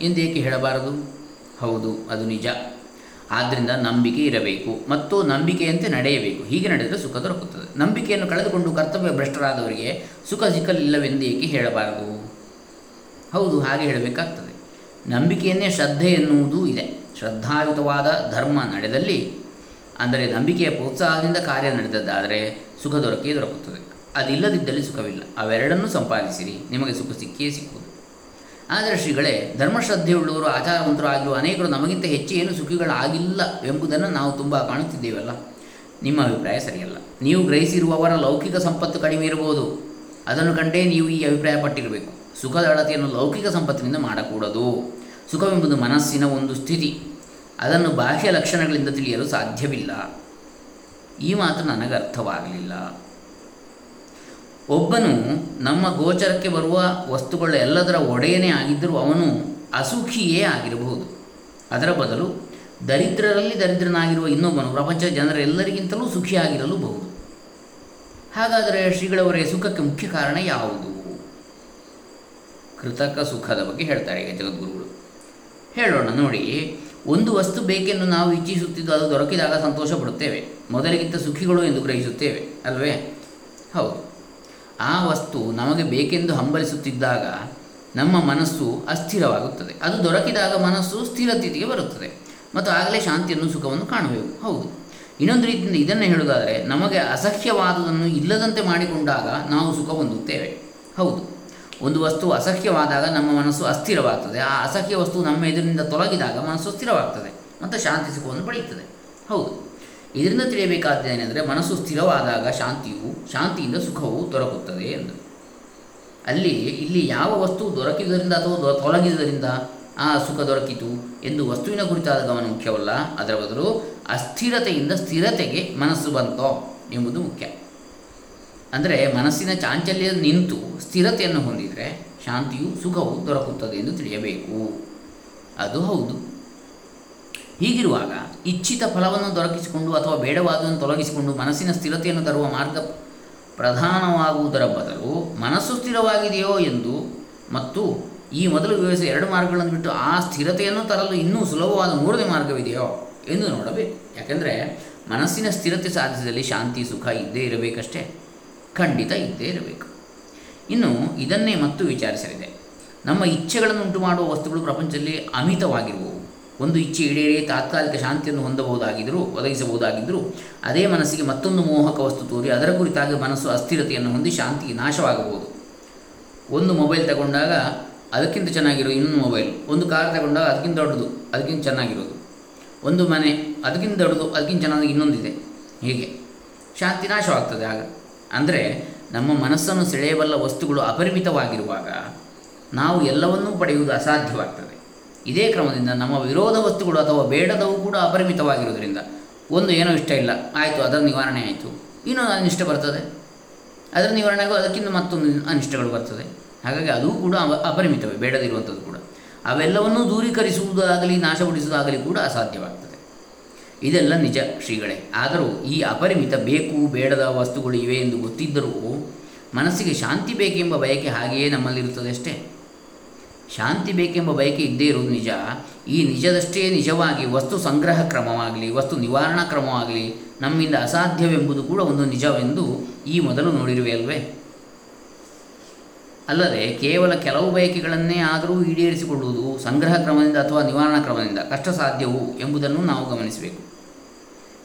ಎಂದೇಕೆ ಹೇಳಬಾರದು? ಹೌದು, ಅದು ನಿಜ. ಆದ್ದರಿಂದ ನಂಬಿಕೆ ಇರಬೇಕು. ಮತ್ತು ನಂಬಿಕೆಯಂತೆ ನಡೆಯಬೇಕು. ಹೀಗೆ ನಡೆದರೆ ಸುಖ ದೊರಕುತ್ತದೆ. ನಂಬಿಕೆಯನ್ನು ಕಳೆದುಕೊಂಡು ಕರ್ತವ್ಯ ಭ್ರಷ್ಟರಾದವರಿಗೆ ಸುಖ ಸಿಕ್ಕಲಿಲ್ಲವೆಂದೇಕೆ ಹೇಳಬಾರದು? ಹೌದು, ಹಾಗೆ ಹೇಳಬೇಕಾಗ್ತದೆ. ನಂಬಿಕೆಯನ್ನೇ ಶ್ರದ್ಧೆ ಎನ್ನುವುದೂ ಇದೆ. ಶ್ರದ್ಧಾಯುತವಾದ ಧರ್ಮ ನಡೆದಲ್ಲಿ ಅಂದರೆ ನಂಬಿಕೆಯ ಪ್ರೋತ್ಸಾಹದಿಂದ ಕಾರ್ಯ ನಡೆದದ್ದಾದರೆ ಸುಖ ದೊರಕೇ ದೊರಕುತ್ತದೆ. ಅದಿಲ್ಲದಿದ್ದಲ್ಲಿ ಸುಖವಿಲ್ಲ. ಅವೆರಡನ್ನೂ ಸಂಪಾದಿಸಿರಿ, ನಿಮಗೆ ಸುಖ ಸಿಕ್ಕಿಯೇ ಸಿಕ್ಕುವುದು. ಆದರೆ ಶ್ರೀಗಳೇ, ಧರ್ಮಶ್ರದ್ಧೆಯುಳ್ಳವರು ಆಚಾರವಂತರು ಆಗಿರುವ ಅನೇಕರು ನಮಗಿಂತ ಹೆಚ್ಚು ಏನು ಸುಖಿಗಳಾಗಿಲ್ಲ ಎಂಬುದನ್ನು ನಾವು ತುಂಬ ಕಾಣುತ್ತಿದ್ದೇವಲ್ಲ? ನಿಮ್ಮ ಅಭಿಪ್ರಾಯ ಸರಿಯಲ್ಲ. ನೀವು ಗ್ರಹಿಸಿರುವವರ ಲೌಕಿಕ ಸಂಪತ್ತು ಕಡಿಮೆ ಇರಬಹುದು. ಅದನ್ನು ಕಂಡೇ ನೀವು ಈ ಅಭಿಪ್ರಾಯ ಪಟ್ಟಿರಬೇಕು ಸುಖದ ಅಳತೆಯನ್ನು ಲೌಕಿಕ ಸಂಪತ್ತಿನಿಂದ ಮಾಡಕೂಡದು. ಸುಖವೆಂಬುದು ಮನಸ್ಸಿನ ಒಂದು ಸ್ಥಿತಿ. ಅದನ್ನು ಬಾಹ್ಯ ಲಕ್ಷಣಗಳಿಂದ ತಿಳಿಯಲು ಸಾಧ್ಯವಿಲ್ಲ. ಈ ಮಾತು ನನಗೆ ಅರ್ಥವಾಗಲಿಲ್ಲ ಒಬ್ಬನು ನಮ್ಮ ಗೋಚರಕ್ಕೆ ಬರುವ ವಸ್ತುಗಳ ಎಲ್ಲದರ ಒಡೆಯನೇ ಆಗಿದ್ದರೂ ಅವನು ಅಸುಖಿಯೇ ಆಗಿರಬಹುದು. ಅದರ ಬದಲು ದರಿದ್ರರಲ್ಲಿ ದರಿದ್ರನಾಗಿರುವ ಇನ್ನೊಬ್ಬನು ಪ್ರಪಂಚದ ಜನರೆಲ್ಲರಿಗಿಂತಲೂ ಸುಖಿಯಾಗಿರಲು ಬಹುದು. ಹಾಗಾದರೆ ಶ್ರೀಗಳವರೇ, ಸುಖಕ್ಕೆ ಮುಖ್ಯ ಕಾರಣ ಯಾವುದು? ಕೃತಕ ಸುಖದ ಬಗ್ಗೆ ಹೇಳ್ತಾರೆ ಈಗ ಜಗದ್ಗುರುಗಳು. ಹೇಳೋಣ ನೋಡಿ. ಒಂದು ವಸ್ತು ಬೇಕೆಂದು ನಾವು ಇಚ್ಛಿಸುತ್ತಿದ್ದು ಅದು ದೊರಕಿದಾಗ ಸಂತೋಷ ಪಡುತ್ತೇವೆ ಮೊದಲಿಗಿಂತ ಸುಖಿಗಳು ಎಂದು ಗ್ರಹಿಸುತ್ತೇವೆ, ಅಲ್ವೇ? ಹೌದು. ಆ ವಸ್ತು ನಮಗೆ ಬೇಕೆಂದು ಹಂಬಲಿಸುತ್ತಿದ್ದಾಗ ನಮ್ಮ ಮನಸ್ಸು ಅಸ್ಥಿರವಾಗುತ್ತದೆ. ಅದು ದೊರಕಿದಾಗ ಮನಸ್ಸು ಸ್ಥಿರತಿಗೆ ಬರುತ್ತದೆ. ಮತ್ತು ಆಗಲೇ ಶಾಂತಿಯನ್ನು ಸುಖವನ್ನು ಕಾಣಬೇಕು ಹೌದು. ಇನ್ನೊಂದು ರೀತಿಯಿಂದ ಇದನ್ನು ಹೇಳುವುದಾದರೆ, ನಮಗೆ ಅಸಹ್ಯವಾದುದನ್ನು ಇಲ್ಲದಂತೆ ಮಾಡಿಕೊಂಡಾಗ ನಾವು ಸುಖ ಹೊಂದುತ್ತೇವೆ. ಹೌದು. ಒಂದು ವಸ್ತು ಅಸಹ್ಯವಾದಾಗ ನಮ್ಮ ಮನಸ್ಸು ಅಸ್ಥಿರವಾಗ್ತದೆ. ಆ ಅಸಹ್ಯ ವಸ್ತು ನಮ್ಮ ಎದುರಿನಿಂದ ತೊಲಗಿದಾಗ ಮನಸ್ಸು ಸ್ಥಿರವಾಗ್ತದೆ. ಮತ್ತು ಶಾಂತಿ ಸುಖವನ್ನು ಪಡೆಯುತ್ತದೆ ಹೌದು. ಇದರಿಂದ ತಿಳಿಯಬೇಕಾದ್ದೇನೆಂದರೆ ಮನಸ್ಸು ಸ್ಥಿರವಾದಾಗ ಶಾಂತಿಯು, ಶಾಂತಿಯಿಂದ ಸುಖವು ದೊರಕುತ್ತದೆ ಎಂದು. ಅಲ್ಲಿ, ಇಲ್ಲಿ ಯಾವ ವಸ್ತು ದೊರಕಿದ್ದರಿಂದ ಅಥವಾ ತೊಲಗಿದ್ದರಿಂದ ಆ ಸುಖ ದೊರಕಿತು ಎಂದು ವಸ್ತುವಿನ ಕುರಿತಾದ ಗಮನ ಮುಖ್ಯವಲ್ಲ. ಅದರ ಬದಲು ಅಸ್ಥಿರತೆಯಿಂದ ಸ್ಥಿರತೆಗೆ ಮನಸ್ಸು ಬಂತೋ ಎಂಬುದು ಮುಖ್ಯ. ಅಂದರೆ ಮನಸ್ಸಿನ ಚಾಂಚಲ್ಯ ನಿಂತು ಸ್ಥಿರತೆಯನ್ನು ಹೊಂದಿದರೆ ಶಾಂತಿಯು ಸುಖವು ದೊರಕುತ್ತದೆ ಎಂದು ತಿಳಿಯಬೇಕು. ಅದು ಹೌದು. ಹೀಗಿರುವಾಗ ಇಚ್ಛಿತ ಫಲವನ್ನು ದೊರಕಿಸಿಕೊಂಡು ಅಥವಾ ಬೇಡವಾದನ್ನು ತೊಲಗಿಸಿಕೊಂಡು ಮನಸ್ಸಿನ ಸ್ಥಿರತೆಯನ್ನು ತರುವ ಮಾರ್ಗ ಪ್ರಧಾನವಾಗುವುದರ ಬದಲು ಮನಸ್ಸು ಸ್ಥಿರವಾಗಿದೆಯೋ ಎಂದು ಮತ್ತು ಈ ಮೊದಲು ವಿವರಿಸಿದ ಎರಡು ಮಾರ್ಗಗಳನ್ನು ಬಿಟ್ಟು ಆ ಸ್ಥಿರತೆಯನ್ನು ತರಲು ಇನ್ನೂ ಸುಲಭವಾದ ಮೂರನೇ ಮಾರ್ಗವಿದೆಯೋ ಎಂದು ನೋಡಬೇಕು. ಯಾಕೆಂದರೆ ಮನಸ್ಸಿನ ಸ್ಥಿರತೆ ಸಾಧಿಸಿದಲ್ಲಿ ಶಾಂತಿ, ಸುಖ ಇದ್ದೇ ಇರಬೇಕಷ್ಟೇ. ಖಂಡಿತ ಇದ್ದೇ ಇರಬೇಕು. ಇನ್ನು ಇದನ್ನೇ ಮತ್ತು ವಿಚಾರಿಸಲಿದೆ. ನಮ್ಮ ಇಚ್ಛೆಗಳನ್ನು ಉಂಟು ಮಾಡುವ ವಸ್ತುಗಳು ಪ್ರಪಂಚದಲ್ಲಿ ಅಮಿತವಾಗಿರುವವು. ಒಂದು ಇಚ್ಛೆ ಈಡೇರಿ ತಾತ್ಕಾಲಿಕ ಶಾಂತಿಯನ್ನು ಹೊಂದಬಹುದಾಗಿದ್ದರೂ, ಒದಗಿಸಬಹುದಾಗಿದ್ದರೂ, ಅದೇ ಮನಸ್ಸಿಗೆ ಮತ್ತೊಂದು ಮೋಹಕ ವಸ್ತು ತೋರಿ ಅದರ ಕುರಿತಾಗಿ ಮನಸ್ಸು ಅಸ್ಥಿರತೆಯನ್ನು ಹೊಂದಿ ಶಾಂತಿ ನಾಶವಾಗಬಹುದು. ಒಂದು ಮೊಬೈಲ್ ತಗೊಂಡಾಗ ಅದಕ್ಕಿಂತ ಚೆನ್ನಾಗಿರೋ ಇನ್ನೊಂದು ಮೊಬೈಲ್. ಒಂದು ಕಾರ್ ತಗೊಂಡಾಗ ಅದಕ್ಕಿಂತ ದೊಡ್ಡದು, ಅದಕ್ಕಿಂತ ಚೆನ್ನಾಗಿರೋದು. ಒಂದು ಮನೆ, ಅದಕ್ಕಿಂತ ದೊಡ್ಡದು, ಅದಕ್ಕಿಂತ ಚೆನ್ನಾಗಿ ಇನ್ನೊಂದಿದೆ. ಹೀಗೆ? ಶಾಂತಿ ನಾಶವಾಗ್ತದೆ ಆಗ. ಅಂದರೆ ನಮ್ಮ ಮನಸ್ಸನ್ನು ಸೆಳೆಯಬಲ್ಲ ವಸ್ತುಗಳು ಅಪರಿಮಿತವಾಗಿರುವಾಗ ನಾವು ಎಲ್ಲವನ್ನೂ ಪಡೆಯುವುದು ಅಸಾಧ್ಯವಾಗ್ತದೆ. ಇದೇ ಕ್ರಮದಿಂದ ನಮ್ಮ ವಿರೋಧ ವಸ್ತುಗಳು ಅಥವಾ ಬೇಡದವು ಕೂಡ ಅಪರಿಮಿತವಾಗಿರುವುದರಿಂದ ಒಂದು ಏನೋ ಇಷ್ಟ ಇಲ್ಲ, ಆಯಿತು, ಅದರ ನಿವಾರಣೆ ಆಯಿತು, ಇನ್ನೊಂದು ಅನಿಷ್ಟ ಬರ್ತದೆ. ಅದರ ನಿವಾರಣೆಗೂ ಅದಕ್ಕಿಂತ ಮತ್ತೊಂದು ಅನಿಷ್ಟಗಳು ಬರ್ತದೆ. ಹಾಗಾಗಿ ಅದೂ ಕೂಡ ಅಪರಿಮಿತವೇ, ಬೇಡದಿರುವಂಥದ್ದು ಕೂಡ. ಅವೆಲ್ಲವನ್ನೂ ದೂರೀಕರಿಸುವುದಾಗಲಿ ನಾಶಪಡಿಸುವುದಾಗಲಿ ಕೂಡ ಅಸಾಧ್ಯವಾಗ್ತದೆ. ಇದೆಲ್ಲ ನಿಜ, ಶ್ರೀಗಳೇ. ಆದರೂ ಈ ಅಪರಿಮಿತ ಬೇಕು, ಬೇಡದ ವಸ್ತುಗಳು ಇವೆ ಎಂದು ಗೊತ್ತಿದ್ದರೂ ಮನಸ್ಸಿಗೆ ಶಾಂತಿ ಬೇಕೆಂಬ ಬಯಕೆ ಹಾಗೆಯೇ ನಮ್ಮಲ್ಲಿರುತ್ತದೆ ಅಷ್ಟೇ. ಶಾಂತಿ ಬೇಕೆಂಬ ಬಯಕೆ ಇದ್ದೇ ಇರುವುದು ನಿಜ. ಈ ನಿಜದಷ್ಟೇ ನಿಜವಾಗಿ ವಸ್ತು ಸಂಗ್ರಹ ಕ್ರಮವಾಗಲಿ, ವಸ್ತು ನಿವಾರಣಾ ಕ್ರಮವಾಗಲಿ ನಮ್ಮಿಂದ ಅಸಾಧ್ಯವೆಂಬುದು ಕೂಡ ಒಂದು ನಿಜವೆಂದು ಈ ಮೊದಲು ನೋಡಿರುವೆ ಅಲ್ವೇ? ಅಲ್ಲದೆ ಕೇವಲ ಕೆಲವು ಬಯಕೆಗಳನ್ನೇ ಆದರೂ ಈಡೇರಿಸಿಕೊಳ್ಳುವುದು ಸಂಗ್ರಹ ಕ್ರಮದಿಂದ ಅಥವಾ ನಿವಾರಣಾ ಕ್ರಮದಿಂದ ಕಷ್ಟ ಸಾಧ್ಯವು ಎಂಬುದನ್ನು ನಾವು ಗಮನಿಸಬೇಕು.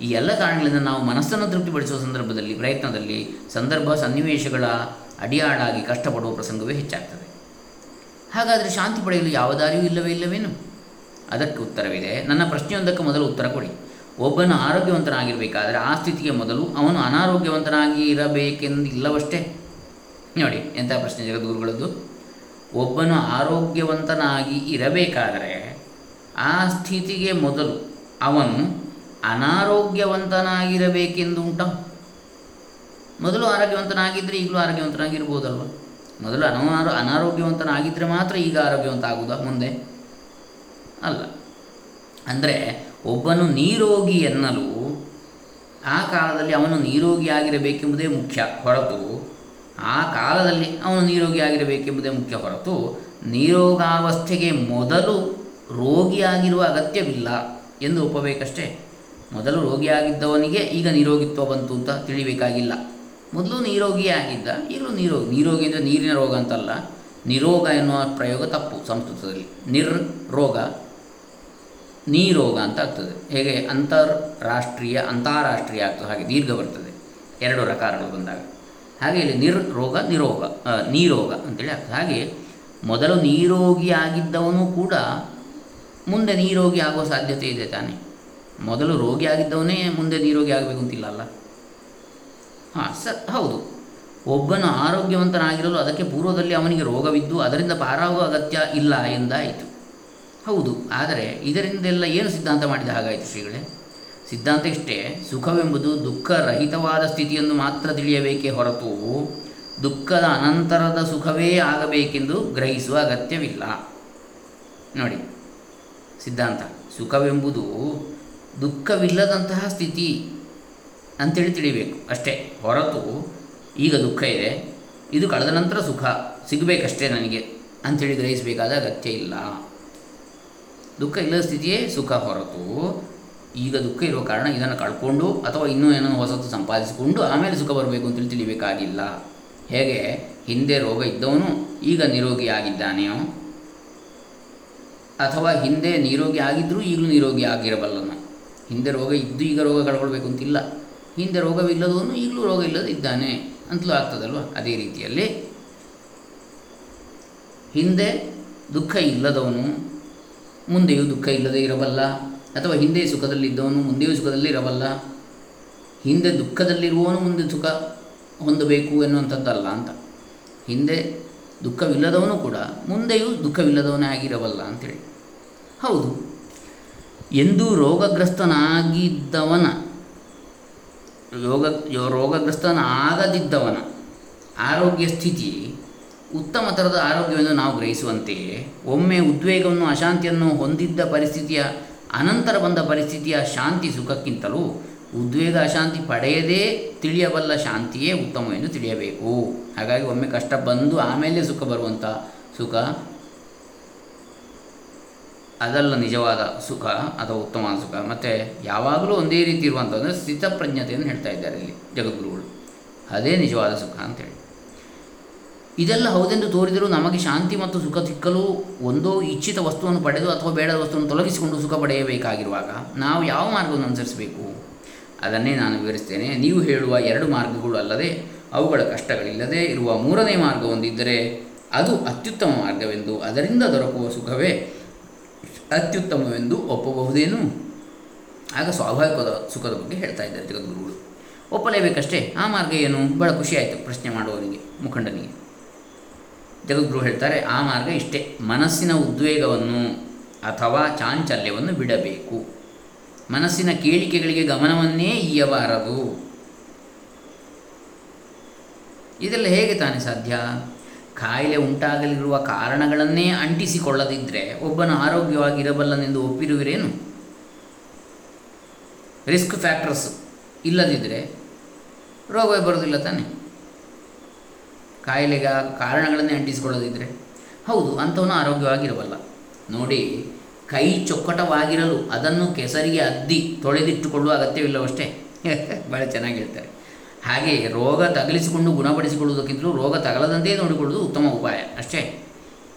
ಈ ಎಲ್ಲ ಕಾರಣಗಳಿಂದ ನಾವು ಮನಸ್ಸನ್ನು ತೃಪ್ತಿಪಡಿಸುವ ಸಂದರ್ಭದಲ್ಲಿ, ಪ್ರಯತ್ನದಲ್ಲಿ ಸಂದರ್ಭ ಸನ್ನಿವೇಶಗಳ ಅಡಿಯಾಳಾಗಿ ಕಷ್ಟಪಡುವ ಪ್ರಸಂಗವೇ ಹೆಚ್ಚಾಗ್ತದೆ. ಹಾಗಾದರೆ ಶಾಂತಿ ಪಡೆಯಲು ಯಾವ ದಾರಿಯೂ ಇಲ್ಲವೇ ಇಲ್ಲವೇನು? ಅದಕ್ಕೆ ಉತ್ತರವಿದೆ, ನನ್ನ ಪ್ರಶ್ನೆಯೊಂದಕ್ಕೆ ಮೊದಲು ಉತ್ತರ ಕೊಡಿ. ಒಬ್ಬನ ಆರೋಗ್ಯವಂತನಾಗಿರಬೇಕಾದರೆ ಆ ಸ್ಥಿತಿಗೆ ಮೊದಲು ಅವನು ಅನಾರೋಗ್ಯವಂತನಾಗಿ ಇರಬೇಕೆಂದಿಲ್ಲವಷ್ಟೇ ನೋಡಿ, ಎಂಥ ಪ್ರಶ್ನೆ ಜಗದ್ಗುರುಗಳದ್ದು? ಒಬ್ಬನು ಆರೋಗ್ಯವಂತನಾಗಿ ಇರಬೇಕಾದರೆ ಆ ಸ್ಥಿತಿಗೆ ಮೊದಲು ಅವನು ಅನಾರೋಗ್ಯವಂತನಾಗಿರಬೇಕೆಂದು ಉಂಟ. ಮೊದಲು ಆರೋಗ್ಯವಂತನಾಗಿದ್ದರೆ ಈಗಲೂ ಆರೋಗ್ಯವಂತನಾಗಿರ್ಬೋದಲ್ವ? ಮೊದಲು ಅನಾರೋ ಅನಾರೋಗ್ಯವಂತನಾಗಿದ್ದರೆ ಮಾತ್ರ ಈಗ ಆರೋಗ್ಯವಂತ ಆಗುವುದಾ ಮುಂದೆ? ಅಲ್ಲ. ಅಂದರೆ ಒಬ್ಬನು ನೀರೋಗಿ ಎನ್ನಲು ಆ ಕಾಲದಲ್ಲಿ ಅವನು ನೀರೋಗಿಯಾಗಿರಬೇಕೆಂಬುದೇ ಮುಖ್ಯ. ಹೊರತು ಆ ಕಾಲದಲ್ಲಿ ಅವನು ನೀರೋಗಿಯಾಗಿರಬೇಕೆಂಬುದೇ ಮುಖ್ಯ ಹೊರತು ನಿರೋಗಾವಸ್ಥೆಗೆ ಮೊದಲು ರೋಗಿಯಾಗಿರುವ ಅಗತ್ಯವಿಲ್ಲ ಎಂದು ಒಪ್ಪಬೇಕಷ್ಟೇ. ಮೊದಲು ರೋಗಿಯಾಗಿದ್ದವನಿಗೆ ಈಗ ನಿರೋಗಿತ್ವ ಬಂತು ಅಂತ ತಿಳಿಬೇಕಾಗಿಲ್ಲ. ಮೊದಲು ನೀರೋಗಿಯೇ ಆಗಿದ್ದ ಈಗಲೂ ನಿರೋಗಿ ನಿರೋಗಿ ಅಂದರೆ ನೀರಿನ ರೋಗ ಅಂತಲ್ಲ, ನಿರೋಗ ಎನ್ನುವ ಪ್ರಯೋಗ ತಪ್ಪು ಸಂಸ್ಕೃತದಲ್ಲಿ. ನಿರ್ ರೋಗ ನೀರೋಗ ಅಂತ ಆಗ್ತದೆ. ಹೇಗೆ? ಅಂತಾರಾಷ್ಟ್ರೀಯ ಅಂತಾರಾಷ್ಟ್ರೀಯ ಆಗ್ತದೆ. ಹಾಗೆ ದೀರ್ಘ ಬರ್ತದೆ. ಎರಡು ರಕಾರಗಳು ಬಂದಾಗ. ಹಾಗೆ ಇಲ್ಲಿ ನಿರ್ ರೋಗ ನಿರೋಗ ನೀರೋಗ ಅಂತೇಳಿ ಆಗ್ತದೆ ಹಾಗೆ ಮೊದಲು ನೀರೋಗಿ ಆಗಿದ್ದವನು ಕೂಡ ಮುಂದೆ ನೀರೋಗಿ ಆಗುವ ಸಾಧ್ಯತೆ ಇದೆ ತಾನೇ. ಮೊದಲು ರೋಗಿ ಆಗಿದ್ದವನೇ ಮುಂದೆ ನೀರೋಗಿ ಆಗಬೇಕು ಅಂತಿಲ್ಲ ಅಲ್ಲ? ಹಾಂ ಸರ್ ಹೌದು. ಒಬ್ಬನು ಆರೋಗ್ಯವಂತನಾಗಿರಲು ಅದಕ್ಕೆ ಪೂರ್ವದಲ್ಲಿ ಅವನಿಗೆ ರೋಗವಿದ್ದು ಅದರಿಂದ ಪಾರಾಗುವ ಅಗತ್ಯ ಇಲ್ಲ ಎಂದಾಯಿತು. ಹೌದು, ಆದರೆ ಇದರಿಂದೆಲ್ಲ ಏನು ಸಿದ್ಧಾಂತ ಮಾಡಿದ ಹಾಗಾಯಿತು ಶ್ರೀಗಳೇ? ಸಿದ್ಧಾಂತ ಇಷ್ಟೇ ಸುಖವೆಂಬುದು ದುಃಖರಹಿತವಾದ ಸ್ಥಿತಿಯನ್ನು ಮಾತ್ರ ತಿಳಿಯಬೇಕೇ ಹೊರತು ದುಃಖದ ಅನಂತರದ ಸುಖವೇ ಆಗಬೇಕೆಂದು ಗ್ರಹಿಸುವ ಅಗತ್ಯವಿಲ್ಲ. ನೋಡಿ, ಸಿದ್ಧಾಂತ. ಸುಖವೆಂಬುದು ದುಃಖವಿಲ್ಲದಂತಹ ಸ್ಥಿತಿ ಅಂತೇಳಿ ತಿಳಿಬೇಕು. ಅಷ್ಟೇ, ಹೊರತು ಈಗ ದುಃಖ ಇದೆ, ಇದು ಕಳೆದ ನಂತರ ಸುಖ, ಸಿಗಬೇಕಷ್ಟೇ ನನಗೆ ಅಂಥೇಳಿ ಗ್ರಹಿಸಬೇಕಾದ ಅಗತ್ಯ ಇಲ್ಲ. ದುಃಖ ಇಲ್ಲದ ಸ್ಥಿತಿಯೇ ಸುಖ ಹೊರತು ಈಗ ದುಃಖ ಇರುವ ಕಾರಣ ಇದನ್ನು ಕಳ್ಕೊಂಡು ಅಥವಾ ಇನ್ನೂ ಏನೋ ಹೊಸತು ಸಂಪಾದಿಸಿಕೊಂಡು ಆಮೇಲೆ ಸುಖ ಬರಬೇಕು ಅಂತೇಳಿ ತಿಳಿಬೇಕಾಗಿಲ್ಲ. ಹೇಗೆ? ಹಿಂದೆ ರೋಗ ಇದ್ದವನು ಈಗ ನಿರೋಗಿ ಆಗಿದ್ದಾನೆಯೋ ಅಥವಾ ಹಿಂದೆ ನಿರೋಗಿ ಆಗಿದ್ದರೂ ಈಗಲೂ ನಿರೋಗಿ ಆಗಿರಬಲ್ಲನು. ಹಿಂದೆ ರೋಗ ಇದ್ದು ಈಗ ರೋಗ ಕಳ್ಕೊಳ್ಬೇಕು ಅಂತಿಲ್ಲ. ಹಿಂದೆ ರೋಗವಿಲ್ಲದವನು ಈಗಲೂ ರೋಗ ಇಲ್ಲದೆ ಇದ್ದಾನೆ ಅಂತಲೂ ಆಗ್ತದಲ್ವ? ಅದೇ ರೀತಿಯಲ್ಲಿ ಹಿಂದೆ ದುಃಖ ಇಲ್ಲದವನು ಮುಂದೆಯೂ ದುಃಖ ಇಲ್ಲದೆ ಇರಬಲ್ಲ. ಅಥವಾ ಹಿಂದೆ ಸುಖದಲ್ಲಿದ್ದವನು ಮುಂದೆಯೂ ಸುಖದಲ್ಲಿ ಇರಬಲ್ಲ ಹಿಂದೆ ದುಃಖದಲ್ಲಿರುವವನು ಮುಂದೆ ಸುಖ ಹೊಂದಬೇಕು ಎನ್ನುವಂಥದ್ದಲ್ಲ ಅಂತ. ಹಿಂದೆ ದುಃಖವಿಲ್ಲದವನು ಕೂಡ ಮುಂದೆಯೂ ದುಃಖವಿಲ್ಲದವನೇ ಆಗಿರಬಲ್ಲ ಅಂಥೇಳಿ ಹೌದು, ಎಂದೂ ರೋಗಗ್ರಸ್ತನಾಗಿದ್ದವನ, ರೋಗ, ರೋಗಗ್ರಸ್ತನಾಗದಿದ್ದವನ ಆರೋಗ್ಯ ಸ್ಥಿತಿ ಉತ್ತಮ ಥರದ ಆರೋಗ್ಯವೆಂದು ನಾವು ಗ್ರಹಿಸುವಂತೆಯೇ, ಒಮ್ಮೆ ಉದ್ವೇಗವನ್ನು ಅಶಾಂತಿಯನ್ನು ಹೊಂದಿದ್ದ ಪರಿಸ್ಥಿತಿಯ ಅನಂತರ ಬಂದ ಪರಿಸ್ಥಿತಿಯ ಶಾಂತಿ ಸುಖಕ್ಕಿಂತಲೂ ಉದ್ವೇಗ ಅಶಾಂತಿ ಪಡೆಯದೇ ತಿಳಿಯಬಲ್ಲ ಶಾಂತಿಯೇ ಉತ್ತಮ ಎಂದು ತಿಳಿಯಬೇಕು. ಹಾಗಾಗಿ ಒಮ್ಮೆ ಕಷ್ಟ ಬಂದು ಆಮೇಲೆ ಸುಖ ಬರುವಂಥ ಸುಖ, ಅದಲ್ಲ ನಿಜವಾದ ಸುಖ ಅಥವಾ ಉತ್ತಮ ಸುಖ. ಮತ್ತು ಯಾವಾಗಲೂ ಒಂದೇ ರೀತಿ ಇರುವಂಥದ್ದು ಸ್ಥಿತಪ್ರಜ್ಞತೆಯನ್ನು ಹೇಳ್ತಾ ಇದ್ದಾರೆ ಇಲ್ಲಿ ಜಗದ್ಗುರುಗಳು. ಅದೇ ನಿಜವಾದ ಸುಖ ಅಂತೇಳಿ ಇದೆಲ್ಲ ಹೌದೆಂದು ತೋರಿದರೂ ನಮಗೆ ಶಾಂತಿ ಮತ್ತು ಸುಖ ಸಿಕ್ಕಲು ಒಂದೋ ಇಚ್ಛಿತ ವಸ್ತುವನ್ನು ಪಡೆದು ಅಥವಾ ಬೇಡದ ವಸ್ತುವನ್ನು ತೊಲಗಿಸಿಕೊಂಡು ಸುಖ ಪಡೆಯಬೇಕಾಗಿರುವಾಗ ನಾವು ಯಾವ ಮಾರ್ಗವನ್ನು ಅನುಸರಿಸಬೇಕು? ಅದನ್ನೇ ನಾನು ವಿವರಿಸ್ತೇನೆ. ನೀವು ಹೇಳುವ ಎರಡು ಮಾರ್ಗಗಳು ಅಲ್ಲದೆ ಅವುಗಳ ಕಷ್ಟಗಳಿಲ್ಲದೆ ಇರುವ ಮೂರನೇ ಮಾರ್ಗ ಹೊಂದಿದ್ದರೆ ಅದು ಅತ್ಯುತ್ತಮ ಮಾರ್ಗವೆಂದು, ಅದರಿಂದ ದೊರಕುವ ಸುಖವೇ ಅತ್ಯುತ್ತಮವೆಂದು ಒಪ್ಪಬಹುದೇನು? ಆಗ ಸ್ವಾಭಾವಿಕವಾದ ಸುಖದ ಬಗ್ಗೆ ಹೇಳ್ತಾ ಇದ್ದಾರೆ ಜಗದ್ಗುರುಗಳು. ಒಪ್ಪಲೇಬೇಕಷ್ಟೇ? ಆ ಮಾರ್ಗ ಏನು? ಭಾಳ ಖುಷಿಯಾಯಿತು ಪ್ರಶ್ನೆ ಮಾಡುವವರಿಗೆ ಮುಖಂಡನಿಗೆ. ಜಗದ್ಗುರು ಹೇಳ್ತಾರೆ, ಆ ಮಾರ್ಗ ಇಷ್ಟೇ. ಮನಸ್ಸಿನ ಉದ್ವೇಗವನ್ನು ಅಥವಾ ಚಾಂಚಲ್ಯವನ್ನು ಬಿಡಬೇಕು. ಮನಸ್ಸಿನ ಕೇಳಿಕೆಗಳಿಗೆ ಗಮನವನ್ನೇ ಇಯ್ಯಬಾರದು ಇದೆಲ್ಲ ಹೇಗೆ ತಾನೇ ಸಾಧ್ಯ? ಕಾಯಿಲೆ ಉಂಟಾಗಲಿರುವ ಕಾರಣಗಳನ್ನೇ ಅಂಟಿಸಿಕೊಳ್ಳದಿದ್ದರೆ ಒಬ್ಬನು ಆರೋಗ್ಯವಾಗಿರಬಲ್ಲನೆಂದು ಒಪ್ಪಿರುವಿರೇನು? ರಿಸ್ಕ್ ಫ್ಯಾಕ್ಟರ್ಸ್ ಇಲ್ಲದಿದ್ದರೆ ರೋಗವೇ ಬರೋದಿಲ್ಲ ತಾನೆ. ಕಾಯಿಲೆಗೆ ಕಾರಣಗಳನ್ನೇ ಅಂಟಿಸಿಕೊಳ್ಳದಿದ್ದರೆ ಹೌದು, ಅಂಥವನು ಆರೋಗ್ಯವಾಗಿರಬಲ್ಲ ನೋಡಿ, ಕೈ ಚೊಕ್ಕಟವಾಗಿರಲು ಅದನ್ನು ಕೆಸರಿಗೆ ಅದ್ದಿ ತೊಳೆದಿಟ್ಟುಕೊಳ್ಳುವ ಅಗತ್ಯವಿಲ್ಲವಷ್ಟೇ? [laughs] ಭಾಳ ಚೆನ್ನಾಗಿ ಹೇಳ್ತಾರೆ. ಹಾಗೆ ರೋಗ ತಗಲಿಸಿಕೊಂಡು ಗುಣಪಡಿಸಿಕೊಳ್ಳುವುದಕ್ಕಿಂತಲೂ ರೋಗ ತಗಲದಂತೆ ನೋಡಿಕೊಳ್ಳುವುದು ಉತ್ತಮ ಉಪಾಯ, ಅಷ್ಟೇ?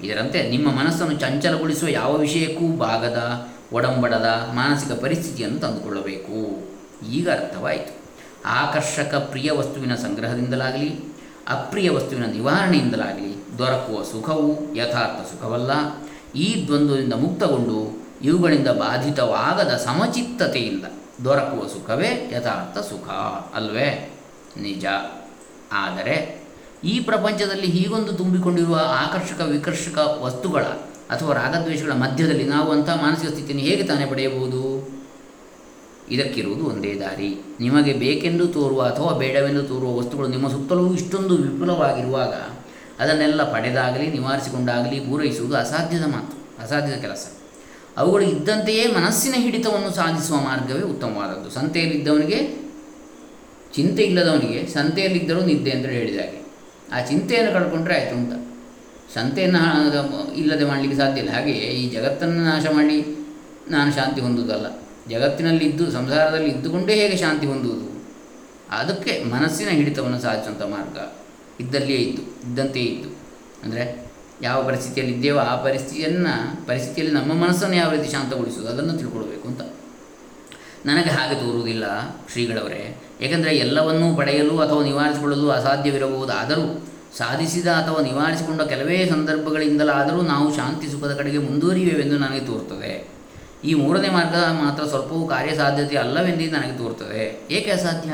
ಇದರಂತೆ ನಿಮ್ಮ ಮನಸ್ಸನ್ನು ಚಂಚಲಗೊಳಿಸುವ ಯಾವ ವಿಷಯಕ್ಕೂ ಬಾಗದ, ಒಡಂಬಡದ ಮಾನಸಿಕ ಪರಿಸ್ಥಿತಿಯನ್ನು ತಂದುಕೊಳ್ಳಬೇಕು. ಈಗ ಅರ್ಥವಾಯಿತು. ಆಕರ್ಷಕ ಪ್ರಿಯ ವಸ್ತುವಿನ ಸಂಗ್ರಹದಿಂದಲಾಗಲಿ ಅಪ್ರಿಯ ವಸ್ತುವಿನ ನಿವಾರಣೆಯಿಂದಲಾಗಲಿ ದೊರಕುವ ಸುಖವು ಯಥಾರ್ಥ ಸುಖವಲ್ಲ. ಈ ದ್ವಂದ್ವದಿಂದ ಮುಕ್ತಗೊಂಡು ಇವುಗಳಿಂದ ಬಾಧಿತವಾಗದ ಸಮಚಿತ್ತತೆಯಿಂದ ದೊರಕುವ ಸುಖವೇ ಯಥಾರ್ಥ ಸುಖ ಅಲ್ವೇ? ನಿಜ. ಆದರೆ ಈ ಪ್ರಪಂಚದಲ್ಲಿ ಹೀಗೊಂದು ತುಂಬಿಕೊಂಡಿರುವ ಆಕರ್ಷಕ ವಿಕರ್ಷಕ ವಸ್ತುಗಳ ಅಥವಾ ರಾಗದ್ವೇಷಗಳ ಮಧ್ಯದಲ್ಲಿ ನಾವು ಅಂಥ ಮಾನಸಿಕ ಸ್ಥಿತಿಯನ್ನು ಹೇಗೆ ತಾನೇ ಪಡೆಯಬಹುದು? ಇದಕ್ಕಿರುವುದು ಒಂದೇ ದಾರಿ. ನಿಮಗೆ ಬೇಕೆಂದು ತೋರುವ ಅಥವಾ ಬೇಡವೆಂದು ತೋರುವ ವಸ್ತುಗಳು ನಿಮ್ಮ ಸುತ್ತಲೂ ಇಷ್ಟೊಂದು ವಿಪುಲವಾಗಿರುವಾಗ ಅದನ್ನೆಲ್ಲ ಪಡೆದಾಗಲಿ, ನಿವಾರಿಸಿಕೊಂಡಾಗಲಿ ಪೂರೈಸುವುದು ಅಸಾಧ್ಯದ ಮಾತು, ಅಸಾಧ್ಯದ ಕೆಲಸ. ಅವುಗಳು ಇದ್ದಂತೆಯೇ ಮನಸ್ಸಿನ ಹಿಡಿತವನ್ನು ಸಾಧಿಸುವ ಮಾರ್ಗವೇ ಉತ್ತಮವಾದದ್ದು. ಸಂತೆಯಲ್ಲಿದ್ದವನಿಗೆ ಚಿಂತೆ ಇಲ್ಲದವನಿಗೆ ಸಂತೆಯಲ್ಲಿದ್ದರೂ ನಿದ್ದೆ ಅಂತ ಹೇಳಿದಾಗೆ ಆ ಚಿಂತೆಯನ್ನು ಕಳ್ಕೊಂಡ್ರೆ ಆಯಿತು ಅಂತ. ಸಂತೆಯನ್ನು ಇಲ್ಲದೆ ಮಾಡಲಿಕ್ಕೆ ಸಾಧ್ಯ ಇಲ್ಲ. ಹಾಗೆಯೇ ಈ ಜಗತ್ತನ್ನು ನಾಶ ಮಾಡಿ ನಾನು ಶಾಂತಿ ಹೊಂದುವುದಲ್ಲ. ಜಗತ್ತಿನಲ್ಲಿದ್ದು, ಸಂಸಾರದಲ್ಲಿ ಇದ್ದುಕೊಂಡೇ ಹೇಗೆ ಶಾಂತಿ ಹೊಂದುವುದು? ಅದಕ್ಕೆ ಮನಸ್ಸಿನ ಹಿಡಿತವನ್ನು ಸಾಧಿಸುವಂಥ ಮಾರ್ಗ ಇದ್ದಲ್ಲಿಯೇ ಇತ್ತು ಇದ್ದಂತೆಯೇ ಇತ್ತು ಅಂದರೆ ಯಾವ ಪರಿಸ್ಥಿತಿಯಲ್ಲಿ ಇದ್ದೇವೋ ಆ ಪರಿಸ್ಥಿತಿಯನ್ನು, ಪರಿಸ್ಥಿತಿಯಲ್ಲಿ ನಮ್ಮ ಮನಸ್ಸನ್ನು ಯಾವ ರೀತಿ ಶಾಂತಗೊಳಿಸುವುದು ಅದನ್ನು ತಿಳ್ಕೊಳ್ಬೇಕು ಅಂತ. ನನಗೆ ಹಾಗೆ ತೋರುವುದಿಲ್ಲ ಶ್ರೀಗಳವರೇ. ಏಕೆಂದರೆ ಎಲ್ಲವನ್ನೂ ಪಡೆಯಲು ಅಥವಾ ನಿವಾರಿಸಿಕೊಳ್ಳಲು ಅಸಾಧ್ಯವಿರಬಹುದಾದರೂ ಸಾಧಿಸಿದ ಅಥವಾ ನಿವಾರಿಸಿಕೊಂಡ ಕೆಲವೇ ಸಂದರ್ಭಗಳಿಂದಲಾದರೂ ನಾವು ಶಾಂತಿ ಸುಖದ ಕಡೆಗೆ ನನಗೆ ತೋರುತ್ತದೆ. ಈ ಮೂರನೇ ಮಾರ್ಗ ಮಾತ್ರ ಸ್ವಲ್ಪವೂ ಕಾರ್ಯಸಾಧ್ಯತೆ ಅಲ್ಲವೆಂದೇ ನನಗೆ ತೋರುತ್ತದೆ ಏಕೆ ಅಸಾಧ್ಯ?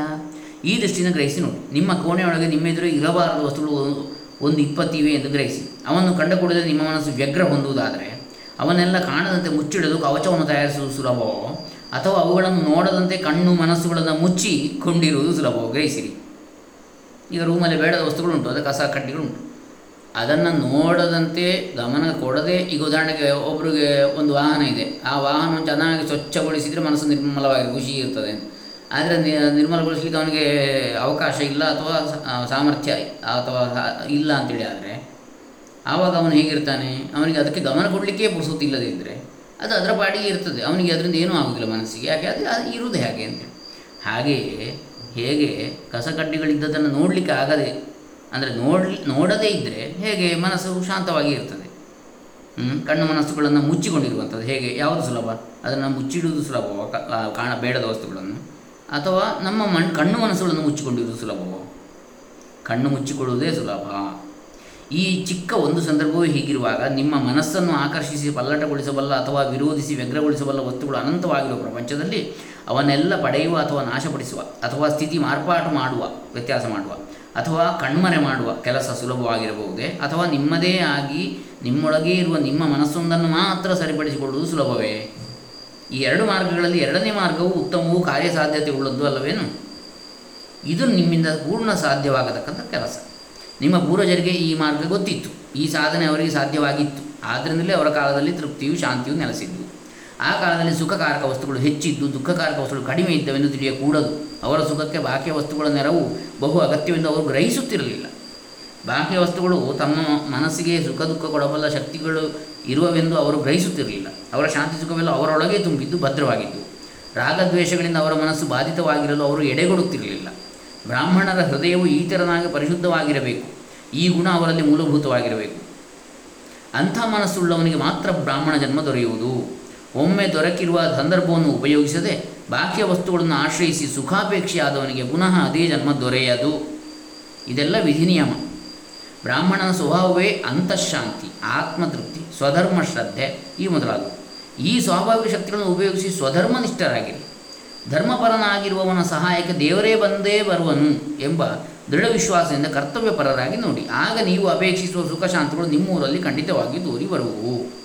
ಈ ದೃಷ್ಟಿಯಿಂದ ಗ್ರಹಿಸಿ ನೋಡಿ. ನಿಮ್ಮ ಕೋಣೆಯೊಳಗೆ ನಿಮ್ಮೆದುರು ಇರಬಾರದ ವಸ್ತುಗಳು ಒಂದು ಇಪ್ಪತ್ತಿವೆ ಎಂದು ಗ್ರಹಿಸಿ. ಅವನ್ನು ಕಂಡ ಕೂಡಲೇ ನಿಮ್ಮ ಮನಸ್ಸು ವ್ಯಗ್ರ ಹೊಂದುವುದಾದರೆ, ಅವನ್ನೆಲ್ಲ ಕಾಣದಂತೆ ಮುಚ್ಚಿಡಲು ಕವಚವನ್ನು ತಯಾರಿಸುವುದು ಸುಲಭವೋ? ಅಥವಾ ಅವುಗಳನ್ನು ನೋಡದಂತೆ ಕಣ್ಣು ಮನಸ್ಸುಗಳನ್ನು ಮುಚ್ಚಿ ಕೊಂಡಿರುವುದು ಸುಲಭವೋ? ಗ್ರಹಿಸಿರಿ. ಈಗ ರೂಮಲ್ಲಿ ಬೇಡದ ವಸ್ತುಗಳುಂಟು, ಅದಕ್ಕೆ ಕಸ ಕಡ್ಡಿಗಳುಂಟು. ಅದನ್ನು ನೋಡದಂತೆ ಗಮನ ಕೊಡದೆ, ಈಗ ಉದಾಹರಣೆಗೆ ಒಬ್ಬರಿಗೆ ಒಂದು ವಾಹನ ಇದೆ. ಆ ವಾಹನವನ್ನು ಚೆನ್ನಾಗಿ ಸ್ವಚ್ಛಗೊಳಿಸಿದರೆ ಮನಸ್ಸು ನಿರ್ಮಲವಾಗಿ, ಖುಷಿ ಇರ್ತದೆ. ಆದರೆ ನಿರ್ಮಲಗೊಳಿಸಲಿಕ್ಕೆ ಅವನಿಗೆ ಅವಕಾಶ ಇಲ್ಲ ಅಥವಾ ಸಾಮರ್ಥ್ಯ ಅಥವಾ ಇಲ್ಲ ಅಂತೇಳಿ ಆದರೆ, ಆವಾಗ ಅವನು ಹೇಗಿರ್ತಾನೆ? ಅವನಿಗೆ ಅದಕ್ಕೆ ಗಮನ ಕೊಡಲಿಕ್ಕೆ ಪುರುಸೊತ್ತಿಲ್ಲದೇ ಇದ್ದರೆ ಅದು ಅದರ ಪಾಡಿಗೆ ಇರ್ತದೆ. ಅವನಿಗೆ ಅದರಿಂದ ಏನೂ ಆಗುವುದಿಲ್ಲ ಮನಸ್ಸಿಗೆ. ಯಾಕೆ? ಅದು ಅದು ಇರುವುದು ಹೇಗೆ ಅಂತೇಳಿ. ಹಾಗೆಯೇ ಹೇಗೆ ಕಸಕಡ್ಡಿಗಳಿದ್ದದನ್ನು ನೋಡಲಿಕ್ಕೆ ಆಗದೆ, ಅಂದರೆ ನೋಡ್ಲಿ, ನೋಡದೇ ಇದ್ದರೆ ಹೇಗೆ ಮನಸ್ಸು ಶಾಂತವಾಗಿ ಇರ್ತದೆ. ಕಣ್ಣು ಮನಸ್ಸುಗಳನ್ನು ಮುಚ್ಚಿಕೊಂಡಿರುವಂಥದ್ದು. ಹೇಗೆ? ಯಾವುದು ಸುಲಭ? ಅದನ್ನು ಮುಚ್ಚಿಡುವುದು ಸುಲಭವೋ? ಕಾಣ ಬೇಡದ ವಸ್ತುಗಳನ್ನು? ಅಥವಾ ನಮ್ಮ ಮಣ್, ಕಣ್ಣು ಮನಸ್ಸುಗಳನ್ನು ಮುಚ್ಚಿಕೊಂಡಿರುವುದು ಸುಲಭವೋ? ಕಣ್ಣು ಮುಚ್ಚಿಕೊಳ್ಳುವುದೇ ಸುಲಭ. ಈ ಚಿಕ್ಕ ಒಂದು ಸಂದರ್ಭವೂ ಹೀಗಿರುವಾಗ ನಿಮ್ಮ ಮನಸ್ಸನ್ನು ಆಕರ್ಷಿಸಿ ಪಲ್ಲಟಗೊಳಿಸಬಲ್ಲ ಅಥವಾ ವಿರೋಧಿಸಿ ವ್ಯಗ್ರಗೊಳಿಸಬಲ್ಲ ವಸ್ತುಗಳು ಅನಂತವಾಗಿರುವ ಪ್ರಪಂಚದಲ್ಲಿ ಅವನ್ನೆಲ್ಲ ಪಡೆಯುವ ಅಥವಾ ನಾಶಪಡಿಸುವ ಅಥವಾ ಸ್ಥಿತಿ ಮಾರ್ಪಾಟು ಮಾಡುವ, ವ್ಯತ್ಯಾಸ ಮಾಡುವ. ಅಥವಾ ಕಣ್ಮರೆ ಮಾಡುವ ಕೆಲಸ ಸುಲಭವಾಗಿರಬಹುದೇ? ಅಥವಾ ನಿಮ್ಮದೇ ಆಗಿ ನಿಮ್ಮೊಳಗೆ ಇರುವ ನಿಮ್ಮ ಮನಸ್ಸೊಂದನ್ನು ಮಾತ್ರ ಸರಿಪಡಿಸಿಕೊಳ್ಳುವುದು ಸುಲಭವೇ? ಈ ಎರಡು ಮಾರ್ಗಗಳಲ್ಲಿ ಎರಡನೇ ಮಾರ್ಗವು ಉತ್ತಮವೂ ಕಾರ್ಯಸಾಧ್ಯತೆ ಉಳ್ಳದ್ದು ಅಲ್ಲವೇನು? ಇದು ನಿಮ್ಮಿಂದ ಪೂರ್ಣ ಸಾಧ್ಯವಾಗತಕ್ಕಂಥ ಕೆಲಸ. ನಿಮ್ಮ ಪೂರ್ವಜರಿಗೆ ಈ ಮಾರ್ಗ ಗೊತ್ತಿತ್ತು. ಈ ಸಾಧನೆ ಅವರಿಗೆ ಸಾಧ್ಯವಾಗಿತ್ತು. ಆದ್ದರಿಂದಲೇ ಅವರ ಕಾಲದಲ್ಲಿ ತೃಪ್ತಿಯು ಶಾಂತಿಯು ನೆಲೆಸಿದ್ದು. ಆ ಕಾಲದಲ್ಲಿ ಸುಖಕಾರಕ ವಸ್ತುಗಳು ಹೆಚ್ಚಿದ್ದು, ದುಃಖಕಾರಕ ವಸ್ತುಗಳು ಕಡಿಮೆ ಇದ್ದವೆಂದು ತಿಳಿಯಕೂಡದು. ಅವರ ಸುಖಕ್ಕೆ ಬಾಹ್ಯ ವಸ್ತುಗಳ ನೆರವು ಬಹು ಅಗತ್ಯವೆಂದು ಅವರು ಗ್ರಹಿಸುತ್ತಿರಲಿಲ್ಲ. ಬಾಹ್ಯ ವಸ್ತುಗಳು ತಮ್ಮ ಮನಸ್ಸಿಗೆ ಸುಖ, ದುಃಖ, ಕೊಡಬಲ್ಲ ಶಕ್ತಿಗಳು ಇರುವವೆಂದು ಅವರು ಗ್ರಹಿಸುತ್ತಿರಲಿಲ್ಲ. ಅವರ ಶಾಂತಿ, ಸುಖವೆಲ್ಲ ಅವರೊಳಗೆ ತುಂಬಿದ್ದು, ಭದ್ರವಾಗಿದ್ದು. ರಾಗದ್ವೇಷಗಳಿಂದ ಅವರ ಮನಸ್ಸು ಬಾಧಿತವಾಗಿರಲು ಅವರು ಎಡೆಗೊಡುತ್ತಿರಲಿಲ್ಲ. ಬ್ರಾಹ್ಮಣರ ಹೃದಯವು ಈತರನಾಗಿ ಪರಿಶುದ್ಧವಾಗಿರಬೇಕು. ಈ ಗುಣ ಅವರಲ್ಲಿ ಮೂಲಭೂತವಾಗಿರಬೇಕು. ಅಂಥ ಮನಸ್ಸುಳ್ಳವನಿಗೆ ಮಾತ್ರ ಬ್ರಾಹ್ಮಣ ಜನ್ಮ ದೊರೆಯುವುದು. ಒಮ್ಮೆ ದೊರಕಿರುವ ಸಂದರ್ಭವನ್ನು ಉಪಯೋಗಿಸದೆ ಬಾಕಿಯ ವಸ್ತುಗಳನ್ನು ಆಶ್ರಯಿಸಿ ಸುಖಾಪೇಕ್ಷೆಯಾದವನಿಗೆ ಪುನಃ ಅದೇ ಜನ್ಮ ದೊರೆಯದು. ಇದೆಲ್ಲ ವಿಧಿ ನಿಯಮ. ಬ್ರಾಹ್ಮಣನ ಸ್ವಭಾವವೇ ಅಂತಃಶಾಂತಿ, ಆತ್ಮತೃಪ್ತಿ, ಸ್ವಧರ್ಮ ಶ್ರದ್ಧೆ ಈ ಮೊದಲಾದವು. ಈ ಸ್ವಾಭಾವಿಕ ಶಕ್ತಿಗಳನ್ನು ಉಪಯೋಗಿಸಿ ಸ್ವಧರ್ಮನಿಷ್ಠರಾಗಿರಿ. ಧರ್ಮಪರನಾಗಿರುವವನ ಸಹಾಯಕ್ಕೆ ದೇವರೇ ಬಂದೇ ಬರುವನು ಎಂಬ ದೃಢ ವಿಶ್ವಾಸದಿಂದ ಕರ್ತವ್ಯಪರರಾಗಿ ನೋಡಿ. ಆಗ ನೀವು ಅಪೇಕ್ಷಿಸುವ ಸುಖ ಶಾಂತಿಗಳು ನಿಮ್ಮೂರಲ್ಲಿ ಖಂಡಿತವಾಗಿ ದೂರಿ ಬರುವವು